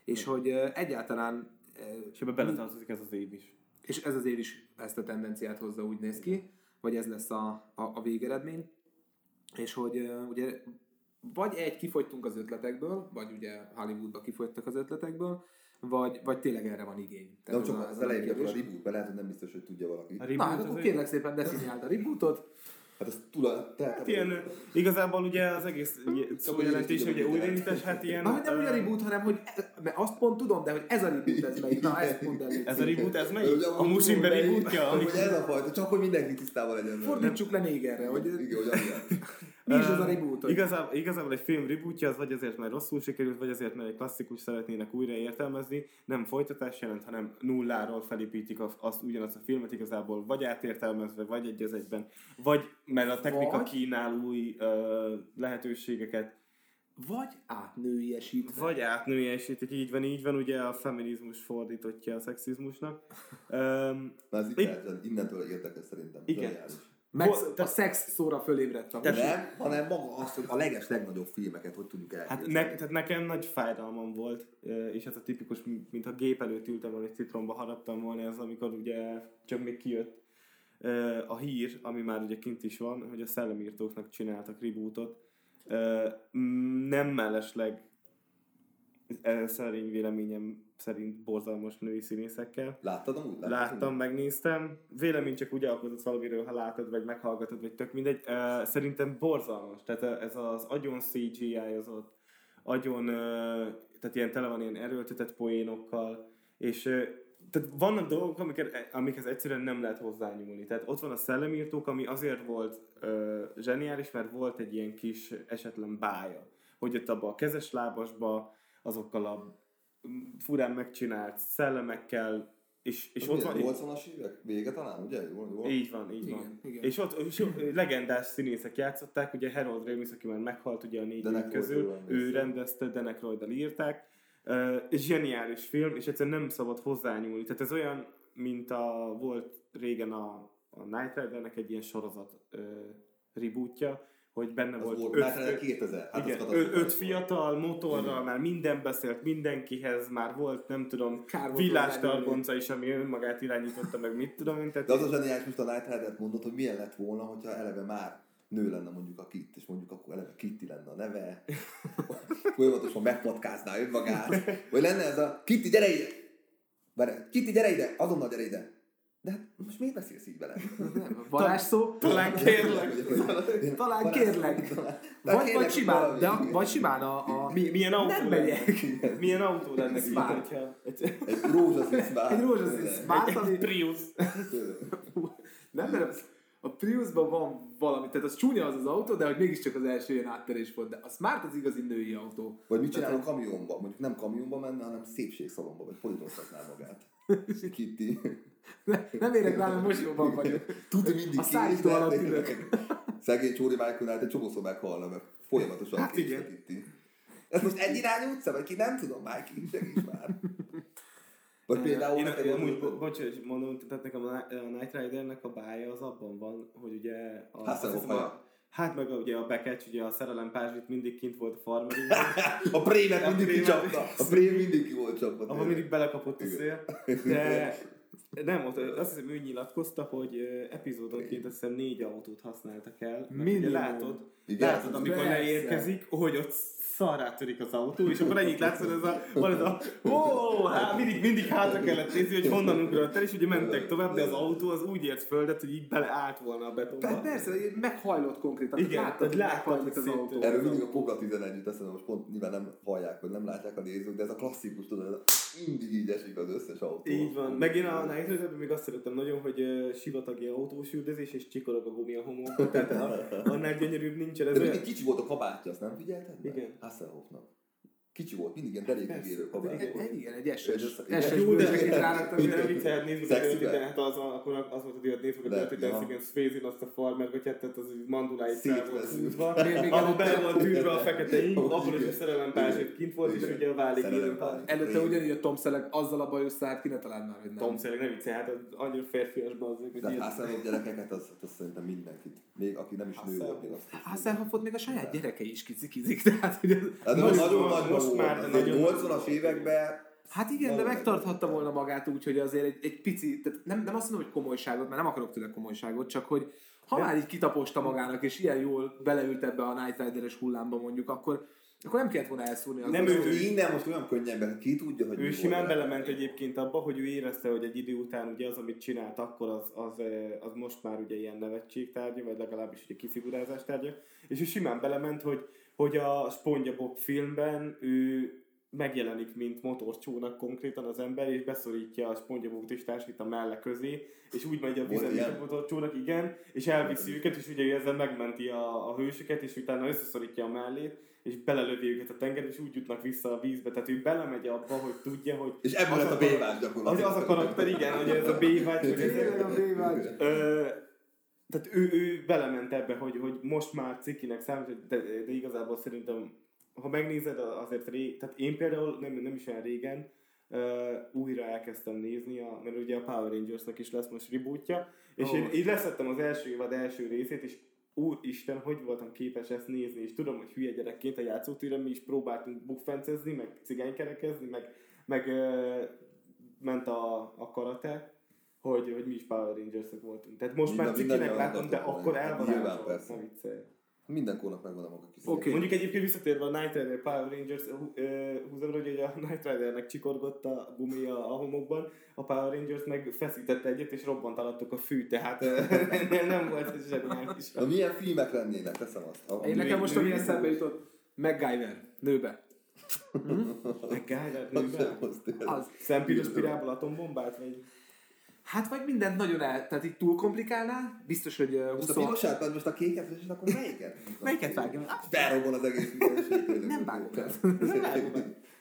S1: És hogy egyáltalán
S2: És ebbe beletartozik ez az év is.
S1: és ez az év is ezt a tendenciát hozza, úgy néz ki, vagy ez lesz a, a, a végeredmény, és hogy ugye vagy egy, kifogytunk az ötletekből, vagy ugye Hollywoodba kifogytak az ötletekből, vagy, vagy tényleg erre van igény.
S3: De
S1: ez
S3: csak az
S1: a
S3: elején
S1: kérdés.
S3: a reboot, mert lehet, hogy nem biztos, hogy tudja valaki.
S2: A
S1: Na, hát
S2: az
S1: akkor kérlek szépen definiáld a rebootot.
S3: Hát ez tula, tehát,
S2: Hát ilyen, igazából ugye az egész szó jelentés, ugye újraindítás, hát ilyen...
S1: Na, hogy nem
S2: ö,
S1: reboot, hanem hogy, mert azt pont tudom, de hogy ez a reboot, ez melyik. Na, ezt mondd el.
S2: Ez a reboot, ez melyik?
S3: ugye,
S2: A
S3: de így-
S2: rebootja?
S3: Hogy ez a fajta, csak hogy mindenki tisztában legyen.
S1: Fordítsuk le négerre, hogy
S3: Igen, hogy.
S1: Mi is az a reboot.
S2: Igazából, igazából egy film rebootja az vagy azért, mert rosszul sikerült, vagy azért, mert egy klasszikus szeretnének újra értelmezni. Nem folytatás jelent, hanem nulláról felépítik azt ugyanazt a filmet igazából, vagy átértelmezve, vagy egy az egyben, vagy mert a technika
S1: Vagy-
S2: kínál új ö, lehetőségeket,
S1: Vagy átnőiesítve.
S2: vagy átnőiesítik, így van, így van, ugye a feminizmus fordítottja a szexizmusnak. Öm,
S3: Na ez itt
S2: Itt-
S3: innentől érdekes szerintem.
S2: Igen.
S3: Zseniális.
S1: Meg a szex szóra fölébredtem.
S2: Te-
S3: Nem, hanem maga az, hogy a leges legnagyobb filmeket hogy tudjuk
S2: Hát
S3: elképzelni.
S2: ne, tehát nekem nagy fájdalmam volt, és ez a tipikus, mint a gép előtt ültem volna, egy citromba haraptam volna, ez amikor ugye csak még kijött a hír, ami már ugye kint is van, hogy a szellemírtóknak csináltak rebootot. Nem mellesleg ö, szerény véleményem szerint borzalmas női színészekkel.
S3: Láttad amúgy? Láttad
S2: Láttam, megnéztem. Vélemény csak úgy alkotott valamiről, ha látod, vagy meghallgatod, vagy tök mindegy. Szerintem borzalmas. Tehát ez az agyon CGI-ozott, agyon, tehát ilyen tele van ilyen erőltetett poénokkal, és tehát vannak dolgok, amiket, amikhez egyszerűen nem lehet hozzányúlni. Tehát ott van a szellemírtók, ami azért volt uh, zseniális, mert volt egy ilyen kis esetlen bája. Hogy ott abba a kezes lábasba, azokkal a furán megcsinált szellemekkel, és, és ott van,
S3: 80-as évek? Vége talán, ugye? Jól, jól?
S2: így van, így
S1: Igen,
S2: van.
S1: igen.
S2: És ott és legendás színészek játszották, ugye Harold Ramis, aki már meghalt ugye a négy közül, ő
S3: rendezte.
S2: Danek Roydal írták. Uh, zseniális film, és egyszerűen nem szabad hozzányúlni. Tehát ez olyan, mint a, volt régen a, a Night Ridernek egy ilyen sorozat uh, rebootja, hogy benne
S3: Az
S2: volt,
S3: volt,
S2: öt,
S3: már tényleg 2000. Hát
S2: igen,
S3: az
S2: öt fiatal motorral, már minden beszélt mindenkihez, már volt, nem tudom,
S1: Kár volt
S2: villástargonca is, ami önmagát irányította, meg mit tudom én. Tehát
S3: De az a zseniális, most a Night Rider-t mondod, hogy milyen lett volna, hogyha eleve már nő lenne mondjuk a Kit, és mondjuk akkor eleve Kitty lenne a neve, [LAUGHS] folyamatosan megpatkázná önmagát, [LAUGHS] vagy lenne ez a Kitty, gyere ide! Várj, Kitty, gyere ide! Azonnal gyere ide! De hát most miért beszélsz így vele?
S1: Varázsszó?
S2: Talán kérlek.
S1: Talán kérlek.
S3: Talán
S1: Vagy,
S3: kérlek,
S1: vagy simán, de a, vagy simán a, a
S2: Mi, milyen autó
S1: nem
S2: lenne?
S1: megyek.
S2: Milyen autó lenne ki,
S1: Smart.
S2: hogyha... Egy,
S3: rózsaszín szbár.
S1: Egy rózsaszín Smart, ami...
S2: egy Prius.
S1: Nem, mert a Priusban van valami, tehát az csúnya az az autó, de hogy mégiscsak az első ilyen átterés volt, de az már az igazi női autó.
S3: Vagy mit csinál a
S1: Tehát,
S3: kamionba? Mondjuk nem kamionba menne, hanem szépségszalomba, vagy politoztatná magát. Kitty.
S1: Ne, nem érek rá, mert most jobban vagyok.
S3: Tudja mindig
S1: A szállító alatt ülök.
S3: Szegény Csóri Michael egy csomószor meghalna, mert folyamatosan
S1: Hát igen.
S3: Kitty. Ez most egy irányú utca, vagy ki nem tudom, Mikey, segíts már. Vagy például
S2: Én, én amúgy, bo- bocs, hogy mondom, tehát nekem a a Knight Ridernek a bája az abban van, hogy ugye... A, azt hiszem a-. Hát meg ugye a Bekecs, ugye a szerelem pázsit mindig kint volt a farmerben, [LAUGHS]
S3: A prémet mindig kicsapta. A prém mindig ki volt csapva. tényleg.
S2: mindig belekapott a szél. [LAUGHS] De nem, ott azt hiszem ő nyilatkozta, hogy epizódonként azt hiszem négy autót használtak el. Mert ugye
S1: Minimum.
S2: látod,
S3: Igen,
S2: látod, amikor
S1: persze.
S2: leérkezik, hogy ott szarrá törik az autó, és akkor ennyit látsz, hogy ez a, van ez a, [LAUGHS] ó, hát mindig, mindig hátra kellett nézni, hogy honnan ugrott el, és ugye mentek tovább, de az autó az úgy ért földet, hogy így beleállt volna a betonba.
S1: Per- Persze, meghajlott konkrétan.
S2: Igen,
S1: tehát láttad,
S2: tehát
S1: hogy
S2: láttad,
S1: az
S2: hogy
S1: autó.
S3: Erről mindig a Poga 11 jut eszembe, most pont nyilván nem hallják, vagy nem látják a nézők, de ez a klasszikus, tudod, ez a, mindig így esik az összes autó.
S2: Így van. Meg én a Riderben még azt szeretem nagyon, hogy uh, sivatagi autós üldözés, és csikorog a gumi a homokba. Tehát annál gyönyörűbb nincsen. Ez
S3: De
S2: olyan,
S3: kicsi volt a kabátja, azt nem figyelted?
S2: Igen.
S3: Hasselhoffnak. Kicsi volt, mindig ilyen derékigérő kabát.
S1: Egy, egy, igen, egy
S2: jó, de
S1: bőzsökét
S2: nem viccelt hogy a? Dirty hát az, akkor az volt a Dirty nézve, hogy a Dirty. Dancing and Swayze-n azt a farmer gatyát, tehát az manduláit fel volt húzva.
S1: Előtte-
S2: bele volt tűzve a fekete ing, abból is a
S3: igen.
S2: szerelem pázsét kint volt, és
S3: Igen.
S2: ugye a válik.
S1: Előtte ugyanígy a Tom Selleck azzal a bajusszát, ki ne találd már, hogy nem.
S2: Tom Selleck, ne viccelj, hát annyira férfias hogy
S3: De Hasselhoff gyerekeket, az, az szerintem mindenkit. Még aki nem is nő volt, még azt.
S1: Hasselhoffot még a saját gyerekei is kicikizik, tehát hogy.
S3: Hát
S2: Nagyon-
S3: nagy volt,
S2: már, de nagyon-
S3: 80-as években
S1: Hát igen, de megtarthatta volna magát úgy, hogy azért egy, egy pici, tehát nem, nem azt mondom, hogy komolyságot, mert nem akarok tőle komolyságot, csak hogy ha
S2: De-
S1: már így kitaposta magának, és ilyen jól beleült ebbe a Night Rider-es hullámba mondjuk, akkor, akkor nem kellett volna elszúrni. Az
S2: Nem, ő-
S3: ő, innen most olyan könnyebben, ki tudja, hogy
S2: Ő simán belement egyébként abba, hogy ő érezte, hogy egy idő után ugye az, amit csinált akkor, az, az, az most már ugye ilyen nevetségtárgya, vagy legalábbis ugye kifigurázás tárgya, és ő simán belement, hogy, hogy a SpongeBob filmben ő megjelenik, mint motorcsónak konkrétan az ember, és beszorítja a SpongeBobot és társít a melle közé, és úgy megy a vizen,
S3: ilyen?
S2: a motorcsónak, igen, és elviszi őket, és ugye ezzel megmenti a, a hősöket, és utána összeszorítja a mellét, és belelövi őket a tengerbe, és úgy jutnak vissza a vízbe. Tehát ő belemegy abba, hogy tudja, hogy
S3: És ebből
S2: az
S3: lett a
S2: a karak-
S3: bévás
S2: az,
S3: gyakorlatilag.
S2: az a karakter, igen, hogy ez a B-vágy, hogy ez
S1: a B-vágy.
S2: Tehát ő, ő belement ebbe, hogy, hogy most már cikinek számít, de, de igazából szerintem, ha megnézed, azért ré, tehát én például nem, nem is olyan régen uh, újra elkezdtem nézni, a, mert ugye a Power Rangersnek is lesz most rebootja, és
S1: Ó.
S2: én így leszettem az első évad első részét, és úristen, hogy voltam képes ezt nézni, és tudom, hogy hülye gyerekként a játszótűren mi is próbáltunk bukfencezni, meg cigánykerekezni, meg, meg uh, ment a, a karate, hogy, hogy mi is Power rangers voltunk. Tehát most
S3: Minden-
S2: már cikinek látom, de akkor
S3: persze.
S2: ne viccelj.
S3: Minden kónak megvan a maga kis
S1: Oké.
S2: Mondjuk egyébként visszatérve a Night Rider Power Rangers hú- ö, húzom, hogy a Night Ridernek csikorgott a gumia a homokban, a Power Rangers meg feszítette egyet, és robbant alattuk a fű, tehát ö, [LAUGHS] nem, volt ez zseniális.
S3: Na milyen filmek lennének, teszem azt. A,
S1: Én nekem most, ami eszembe jutott, MacGyver, nőbe. [LAUGHS]
S2: Meg Gyler
S3: az.
S2: Szempíros pirából atombombát, vagy?
S1: Hát vagy mindent nagyon el, tehát így túl komplikálná, biztos, hogy uh,
S3: Most a
S1: 20...
S3: pirosát, vagy most a kéket, és akkor melyiket?
S1: Melyiket vágjam?
S3: Felrobban az egész.
S1: Nem vágok el.
S2: Nem vágom.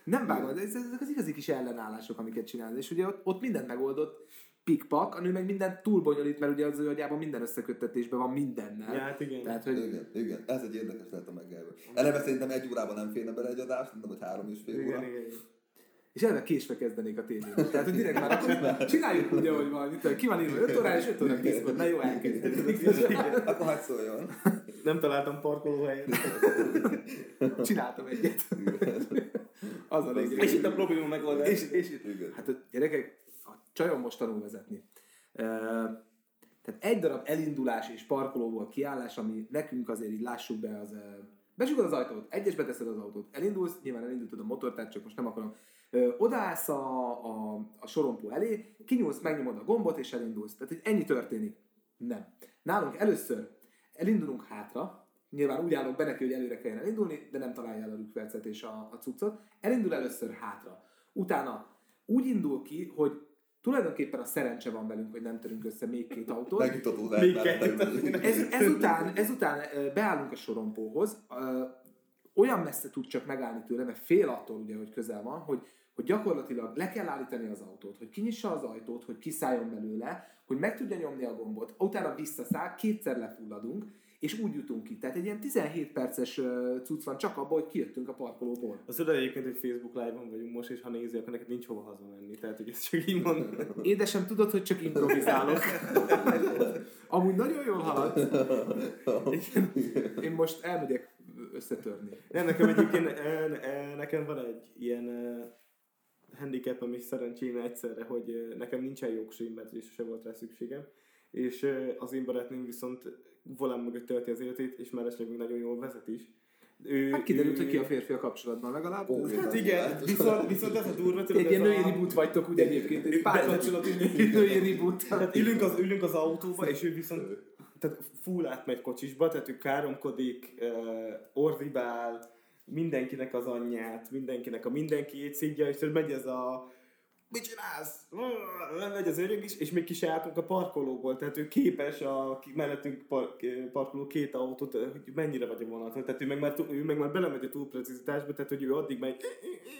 S1: Nem vágom, de ez- ezek az igazi kis ellenállások, amiket csinál. És ugye ott, ott mindent megoldott, pikpak, a nő meg mindent túl bonyolít, mert ugye az ő agyában minden összeköttetésben van mindennel.
S2: Ja, hát igen.
S1: Tehát, hogy
S3: Igen, igen, ez egy érdekes lehet a megjelvő. Eleve szerintem egy órában nem férne bele egy adás, szerintem, hogy három és fél óra.
S2: igen, igen.
S1: És eleve késve kezdenék a tévét. [LAUGHS] Tehát, hogy direkt már akkor csináljuk úgy, ahogy van. Itt, ki van írva 5 óra és 5 óra 10 Na jó, elkezdjük. [LAUGHS]
S3: Akkor hagyd szóljon.
S2: Nem találtam parkolóhelyet. [LAUGHS]
S1: Csináltam egyet. Az a lényeg.
S2: És itt a probléma megoldás.
S1: És, és itt, hát a gyerekek, a csajom most tanul vezetni. Tehát egy darab elindulás és parkolóból kiállás, ami nekünk azért így lássuk be, az... ö, Becsukod az ajtót, egyesbe teszed az autót, elindulsz, nyilván elindultad a motort, tehát csak most nem akarom. Ö, odaállsz a, a, a sorompó elé, kinyúlsz, megnyomod a gombot és elindulsz. Tehát hogy ennyi történik. Nem. Nálunk először elindulunk hátra, nyilván úgy állok be neki, hogy előre kelljen elindulni, de nem találja el a rükvercet és a, a cuccot. Elindul először hátra. Utána úgy indul ki, hogy tulajdonképpen a szerencse van velünk, hogy nem törünk össze még két autót.
S3: Megnyugtató
S2: Még
S3: mellette.
S1: Ez, ezután, ezután beállunk a sorompóhoz, olyan messze tud csak megállni tőle, mert fél attól ugye, hogy közel van, hogy, hogy gyakorlatilag le kell állítani az autót, hogy kinyissa az ajtót, hogy kiszálljon belőle, hogy meg tudja nyomni a gombot, utána visszaszáll, kétszer lefulladunk, és úgy jutunk ki. Tehát egy ilyen 17 perces cucc van csak abban, hogy kijöttünk a parkolóból.
S2: Az oda egyébként, hogy Facebook live-on vagyunk most, és ha nézi, akkor neked nincs hova hazamenni. Tehát, hogy ezt csak így mondom.
S1: Édesem, tudod, hogy csak improvizálok. [LAUGHS] Amúgy nagyon jól halad. Én most elmegyek összetörni.
S2: Nem, nekem egyébként e, e, nekem van egy ilyen e, handicapem és szerencsém egyszerre, hogy nekem nincsen jogsém, mert ugye sose volt rá szükségem. És az én barátnőm viszont volán mögött tölti az életét, és mellesleg még nagyon jól vezet is. Ő,
S1: Hát kiderült,
S2: ő,
S1: hogy ki a férfi a kapcsolatban legalább.
S3: Ó,
S2: Hát igen, viszont, viszont ez a durva, tudod,
S1: Egy ilyen női
S2: a-
S1: reboot vagytok úgy egyébként, egy párkapcsolatú [LAUGHS] női reboot.
S2: Tehát ülünk az, ülünk az autóba, és ő viszont tehát full átmegy kocsisba, tehát ő káromkodik, ordibál, mindenkinek az anyját, mindenkinek a mindenkiét szidja, és tudod, megy ez a mit csinálsz? Megy az öreg is, és még ki se álltunk a parkolóból, tehát ő képes a mellettünk par, parkoló két autót, hogy mennyire vagy a vonaton, tehát ő meg már, ő meg már belemegy a túlprecizitásba, tehát hogy ő addig megy,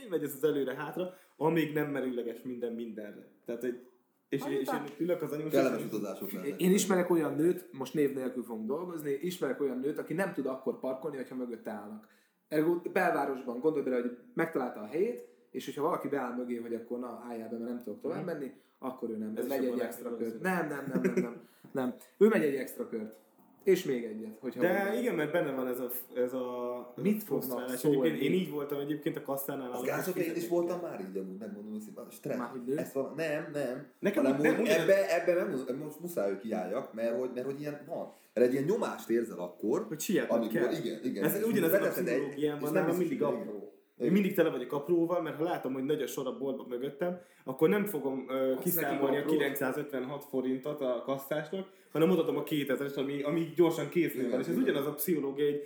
S2: megy ez az előre-hátra, amíg nem merőleges minden mindenre. Tehát egy és, és én ülök az anyós,
S3: Kellemes utazások lennek.
S1: Én ismerek olyan nőt, most név nélkül fogunk dolgozni, ismerek olyan nőt, aki nem tud akkor parkolni, hogyha mögötte állnak. Ergo belvárosban gondolj bele, hogy megtalálta a helyét, és hogyha valaki beáll mögé, hogy akkor na, álljál be, mert nem tudok tovább menni, akkor ő nem.
S2: Mhm. Ez
S1: megy egy extra kört. Nem, nem, nem, nem, nem, nem. Ő megy egy extra kört. És még egyet, hogyha
S2: De
S1: van.
S2: igen, mert benne van ez a, ez a
S1: Mit fognak szólni?
S2: Egyébként én így voltam egyébként a kasszánál.
S3: Az
S2: és
S3: én is voltam már így, amúgy megmondom őszintén. Stressz. Ezt van, nem, nem.
S2: Nekem
S3: hanem,
S2: nem,
S3: ebbe, ebbe nem, most muszáj, hogy kiálljak, mert hogy, mert hogy ilyen van. Mert egy ilyen nyomást érzel akkor,
S2: Hogy sietned
S3: amikor,
S2: kell.
S3: igen, igen.
S2: Ez ugyanez a pszichológiában,
S3: biztos,
S2: mindig apró. Én mindig tele vagyok apróval, mert ha látom, hogy nagy a sor a boltban mögöttem, akkor nem fogom uh, kiszámolni a
S1: neki apró.
S2: 956 forintot a kasszásnak, hanem mutatom a 2000-es, ami, ami gyorsan készül van. És ez ugyanaz a pszichológia, hogy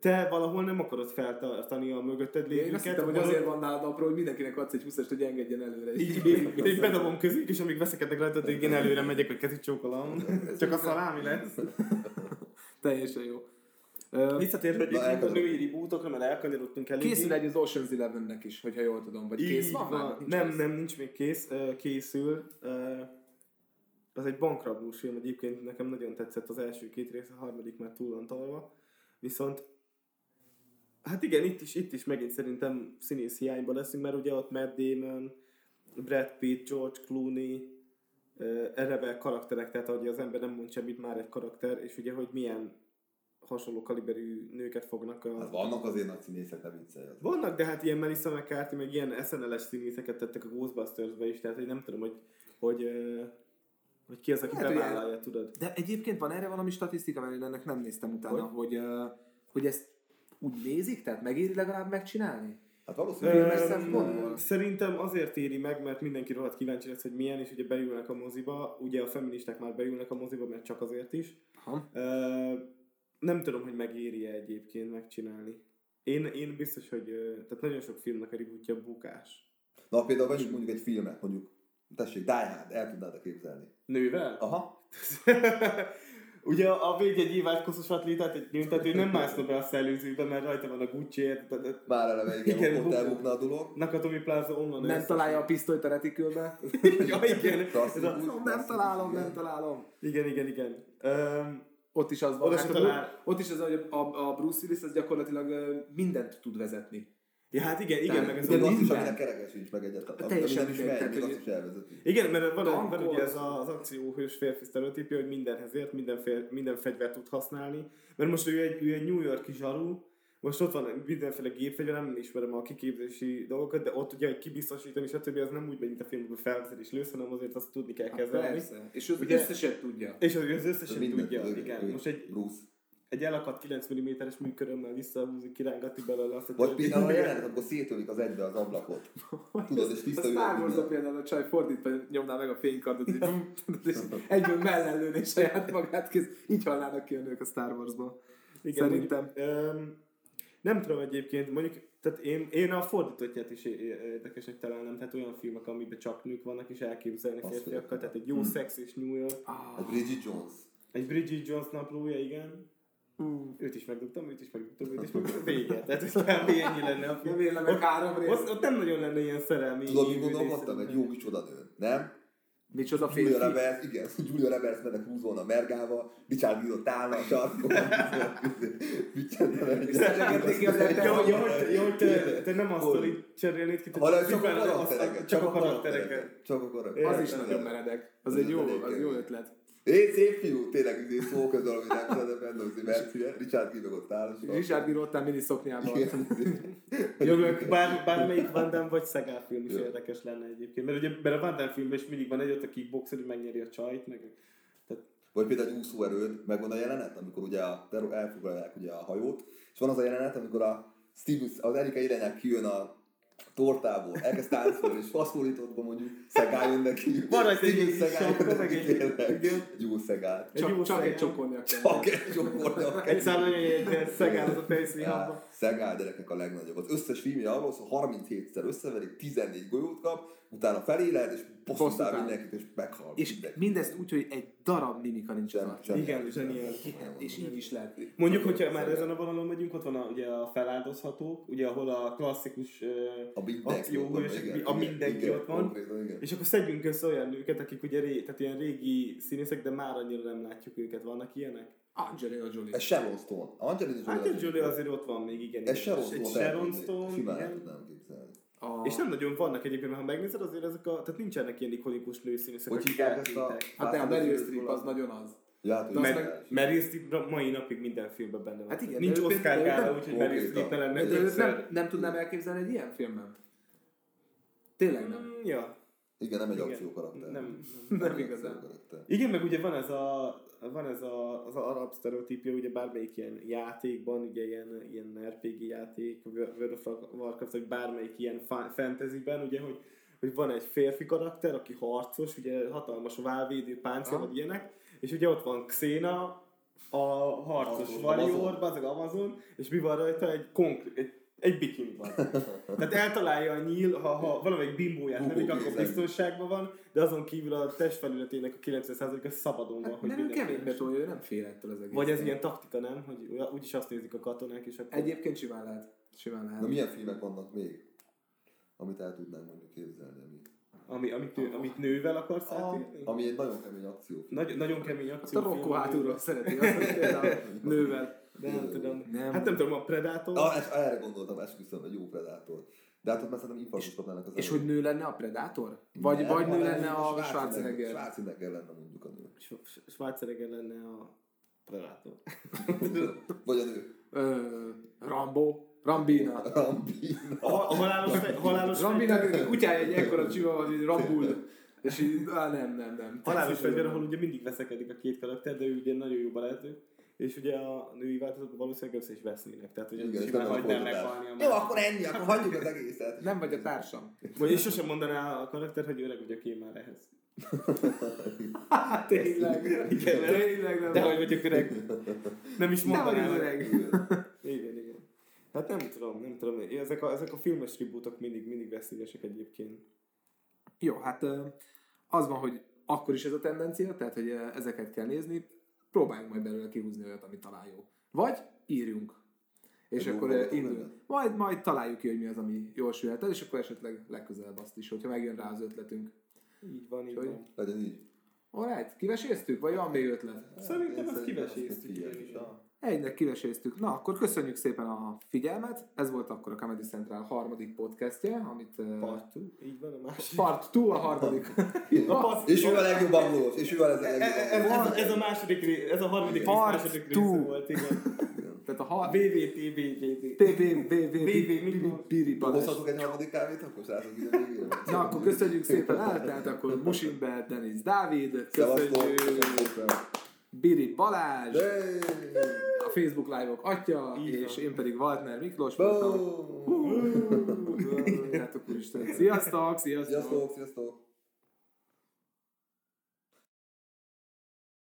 S2: te valahol nem akarod feltartani a mögötted
S1: Én azt
S2: lévőket.
S1: hittem, hogy
S2: valahol-
S1: azért van nálad apró, hogy mindenkinek adsz egy 20 hogy engedjen előre.
S2: így még, még bedobom közük, és amíg veszekednek rajta, addig én előre megyek, hogy kezit csókolom. Csak a szalámi lesz.
S1: Teljesen jó.
S2: Visszatérve egyébként a
S3: elkanyarodtunk.
S2: női rebootokra, mert elkanyarodtunk eléggé.
S1: Készül egy az Ocean's Eleven-nek is, hogyha jól tudom. Vagy kész
S2: Így
S1: van?
S2: van.
S1: már? Nincs
S2: Nem,
S1: kész.
S2: nem, nincs még kész, készül. Az egy bankrablós film, egyébként nekem nagyon tetszett az első két rész, a harmadik már túl van tolva. Viszont Hát igen, itt is, itt is megint szerintem színész hiányban leszünk, mert ugye ott Matt Damon, Brad Pitt, George Clooney, eleve karakterek, tehát ahogy az ember nem mond semmit, már egy karakter, és ugye, hogy milyen hasonló kaliberű nőket fognak a...
S3: Hát vannak azért nagy színészek, ne viccelj.
S2: Vannak, de hát ilyen Melissa McCarthy, meg ilyen SNL-es színészeket tettek a Ghostbusters-be is, tehát hogy nem tudom, hogy, hogy, hogy ki az, aki
S1: hogy
S2: bevállalja, tudod.
S1: De egyébként van erre valami statisztika, mert én ennek nem néztem utána, hogy, hogy, hogy ezt úgy nézik, tehát megéri legalább megcsinálni?
S3: Hát valószínűleg
S2: Öm? Szerintem azért éri meg, mert mindenki rohadt kíváncsi lesz, hogy milyen, és ugye beülnek a moziba, ugye a feministák már beülnek a moziba, mert csak azért is.
S1: Ha.
S2: Ö, nem tudom, hogy megéri-e egyébként megcsinálni. Én, én biztos, hogy tehát nagyon sok filmnek a rebootja bukás.
S3: Na például vegyünk mondjuk egy filmet, mondjuk, tessék, Die Hard, el tudnád képzelni.
S2: Nővel?
S3: Aha. [LAUGHS]
S2: Ugye a védjegy íváskozós atlétát egy büntető nem mászna be a szellőzőbe, mert rajta van a Gucci, érted?
S3: Már eleve igen,
S2: Igen,
S3: ott
S2: bukna.
S3: elbukna a dolog.
S2: Nakatomi Plaza onnan
S1: Nem találja a pisztolyt a retikülbe? [LAUGHS]
S2: ja, igen. Ez a,
S1: nem találom, nem találom.
S2: igen, igen, igen. Um,
S1: Ott is az van, hát a, ott is az, hogy a, a Bruce Willis az gyakorlatilag mindent tud vezetni.
S2: ja, hát igen, igen,
S1: Tehát
S2: meg ez
S1: ugye
S2: a
S3: Még azt is,
S1: minden.
S3: aminek kereke sincs meg egyáltalán.
S1: Teljesen
S3: Minden is
S1: tehát,
S3: még azt is elvezeti.
S2: Igen, mert van, van
S1: Tankol.
S2: ugye ez a- az akcióhős férfi sztereotípia, hogy mindenhez ért, minden, fél, minden fegyvert tud használni. Mert most ő egy, ő egy New Yorki zsaru, most ott van mindenféle gépfegyver, nem ismerem a kiképzési dolgokat, de ott ugye, hogy kibiztosítani, stb. az nem úgy megy, mint a filmben felveszed és lősz, hanem azért azt tudni kell
S1: Hát
S2: kezelni.
S1: persze. És az
S2: Ugye-
S1: összeset tudja.
S2: És az, az összesen
S3: Mindent
S2: tudja,
S3: tud,
S2: igen.
S3: ő-
S2: Most egy,
S3: Bruce.
S2: egy elakadt 9 mm-es műkörömmel visszahúzik, kirángatni belőle azt a
S3: Vagy például a jelenet, amikor szétölik az egybe az ablakot. [LAUGHS] Tudod, és
S1: A
S3: tiszta
S1: Star
S3: üveg
S1: wars például a csaj fordítva nyomná meg a fénykardot, és egyből mellellőné saját magát, kész. így halnának ki a nők a Star Wars-ból.
S2: Igen,
S1: Szerintem.
S2: Mondjuk, öm, nem tudom egyébként, mondjuk tehát én, én a fordítottját is érdekesnek találnám, tehát olyan filmek, amiben csak nők vannak, és elképzelni
S3: Azt
S2: férfiakkal, tehát egy jó szex és New York,
S3: Egy Bridget Jones.
S2: egy Bridget Jones naplója, igen. Őt is megdugtam, őt is megdugtam, őt is megdugtam, vége. Tehát ez kb. ennyi lenne a film.
S1: Nem meg három rész.
S2: Ott, ott nem nagyon lenne ilyen szerelmi.
S3: Tudod,
S2: ívű
S3: gondolkodtam? Egy jó micsoda nő. Nem?
S1: Micsoda
S3: Julia
S1: férfi.
S3: Roberts, igen, Julia Roberts mennek húzolna a mergával, Richard Gere ott állna a sarkon. [LAUGHS]
S2: Jó,
S1: hogy
S2: te, nem azt
S3: Hogy?
S2: cserélnéd ki,
S3: csak a karaktereket.
S2: Csak a karaktereket.
S1: Az is nagyon meredek. Az egy jó, az jó ötlet.
S3: Én szép fiú, tényleg izé szó közül, ami nem tudom, benne, hogy mert Richard Gere ott áll.
S1: Richard Gere ott áll mini szoknyában.
S2: Jó, meg bár, bármelyik Van Damme vagy Szegál film is érdekes lenne egyébként. Mert ugye mert a Van Damme filmben is mindig van egy ott a kickboxer, hogy megnyeri a csajt, meg tehát
S3: Vagy például egy úszóerőd, megvan a jelenet, amikor ugye a, elfoglalják ugye a hajót, és van az a jelenet, amikor a Steve, az Erika Irenek kijön a tortából, elkezd táncolni, és faszfordítottban mondjuk Szegál jön neki.
S2: Van rajta egy
S3: jön
S2: meg
S3: neki,
S2: egy-
S3: jó Szegál.
S1: Csak, csak egy csokornyak.
S3: Csak egy csoportja.
S2: egy szállonya egy Szegál az a fejszínhában.
S3: Szegál gyerekek a legnagyobb. Az összes filmje arról szól, 37-szer összeverik, 14 golyót kap, utána feléled, és áll. mindenkit, és meghal.
S1: És
S3: mindenki.
S1: mindezt úgy, hogy egy darab mimika nincs az
S3: Sem-
S2: Igen, zseniális.
S1: És így is lehet.
S2: Mondjuk, hogyha már ezen a vonalon megyünk, ott van a, ugye a feláldozhatók, ugye ahol a klasszikus
S3: A mindenki
S2: akció,
S3: ott van,
S2: és
S3: igen,
S2: a mindenki
S3: igen,
S2: ott van. És akkor szedjünk össze olyan nőket, akik ugye ré, tehát ilyen régi színészek, de már annyira nem látjuk őket. Vannak ilyenek?
S1: Angelina Jolie.
S3: Ez Sharon Stone. Angelina Jolie.
S2: Hát egy Julia azért ott van még, igen.
S3: Ez. Sharon Stone.
S2: Sharon. Stone,
S3: Simán tudnám képzelni.
S1: A...
S2: És nem nagyon vannak egyébként, mert ha megnézed, azért ezek a, tehát nincsenek ilyen ikonikus nőszínészek,
S3: Hogy
S2: akik
S3: hívják ezt a...
S1: Hát de a
S3: Fast and
S1: Meryl Streep az nagyon az.
S3: Ja, hát,
S1: az
S3: meg...
S2: Meryl Streep mai napig minden filmben benne van.
S1: Hát igen,
S2: Nincs Oscar gála,
S1: nem-
S2: úgyhogy Meryl. Streep ne lenne
S1: nem, nem tudnám elképzelni egy ilyen filmben. Tényleg nem.
S2: Mm, Ja,
S3: Igen, nem egy
S2: Igen.
S3: akciókarakter.
S2: nem.
S1: Nem
S3: egy
S1: igazán.
S2: Igen, meg ugye van ez a, van ez a, az arab sztereotípia, ugye bármelyik ilyen játékban, ugye ilyen, ilyen RPG játék, World of Warcraft, vagy bármelyik ilyen fa- fantasyben, ugye, hogy, hogy van egy férfi karakter, aki harcos, ugye hatalmas válvédő páncél, vagy ilyenek, és ugye ott van Xena, a harcos warrior, bazeg Amazon, és mi van rajta? Egy konkrét, egy, egy bikini van. Tehát eltalálja a nyíl, ha, ha valamelyik bimbóját
S3: Bubó
S2: levik, akkor biztonságban van, de azon kívül a testfelületének a 90%-a szabadon van.
S1: Hát,
S2: hogy
S1: mert ő
S2: mindenki
S1: keménybe
S2: lássa.
S1: tolja, ő nem fél ettől az egész.
S2: Vagy ez ilyen taktika, nem? Hogy úgyis azt nézik a katonák, és akkor...
S1: Egyébként simán lehet. Simán lehet.
S3: Na milyen filmek vannak még? Amit el tudnánk mondjuk képzelni. Ami,
S2: Ami, amit, nő, amit nővel akarsz átírni?
S3: ami egy nagyon kemény akció.
S2: Nagy, nagyon kemény
S1: Hát
S2: akció.
S1: a Rocco hátulról szereti azt, [LAUGHS] nővel.
S2: De nem tudom.
S1: Nem.
S2: Hát nem tudom, a Predator.
S3: Ah, es, erre gondoltam, esküszöm, egy jó Predator. De hát ott már szerintem infarktus kapnának az
S1: És
S3: elején.
S1: hogy nő lenne a Predator? Vagy,
S3: Nem,
S1: vagy nő lenne a
S3: Schwarzenegger.
S1: Schwarzenegger?
S3: Lenne mondjuk a nő.
S2: Sch- Schwarzenegger lenne a Predator. [LAUGHS]
S3: Vagy a nő.
S1: Ö, Rambo? Rambina.
S3: Rambina.
S2: A, a halálos, fej, halálos,
S1: Rambina kutyája egy ekkora csiva, hogy Rambul. És így, á, nem, nem, nem.
S2: halálos fegyver, ahol ugye mindig veszekedik a két karakter, de ő ugye nagyon jó barátnő. És ugye a női változatban valószínűleg össze is vesznének. Tehát, hogy
S3: Igen,
S2: simán
S3: nem a
S2: hagynám meghalni a
S3: Jó, akkor ennyi, akkor hagyjuk az egészet.
S1: Nem vagy a társam.
S2: Vagy és sosem mondaná a karakter, hogy öreg vagyok én már ehhez.
S1: Hát tényleg.
S2: Igen,
S1: Tényleg nem.
S2: De hogy vagyok öreg. Nem is
S1: Nem
S2: mondanám.
S1: az öreg.
S2: Igen, igen. Hát nem tudom, nem tudom. Ezek a, ezek a filmes tribútok mindig, mindig veszélyesek egyébként.
S1: Jó, hát az van, hogy akkor is ez a tendencia, tehát hogy ezeket kell nézni, próbáljunk majd belőle kihúzni olyat, ami talán jó. Vagy írjunk. És
S3: Egy
S1: akkor
S3: gondolatom
S1: indul. Majd, majd találjuk ki, hogy mi az, ami jól sülhet el, és akkor esetleg legközelebb azt is, hogyha megjön rá az ötletünk.
S2: Így van, így
S1: Hogy-
S2: van.
S3: Legyen így.
S1: Alright, kiveséztük, vagy van még ötlet?
S2: Szerintem ezt kiveséztük,
S1: Egynek kiveséztük. Na, akkor köszönjük szépen a figyelmet. Ez volt akkor a Comedy Central harmadik podcastje, amit... ö,
S2: Partú, így van a másik.
S1: Part 2 a harmadik.
S3: És ő a legjobb angolós, és ő a legjobb
S2: E- e- Ez,
S3: angolós.
S2: ez, ez, a második ez a harmadik rész,
S1: Part
S2: második
S1: two.
S2: része volt, igen.
S1: Tehát a har...
S2: VVT, VVT.
S1: PVVV Biri Balázs.
S3: Hozhatok egy harmadik kávét, akkor srácok ide végére?
S1: Na, akkor köszönjük szépen el, tehát akkor Musimbe Denis Dávid, köszönjük! Biri Balázs,
S3: Hey!
S1: a Facebook live-ok atya,
S2: Így van.
S1: és én pedig Waltner Miklós voltam.
S3: Boom!
S1: Hát akkor Isten. Sziasztok, sziasztok!
S3: Sziasztok, sziasztok!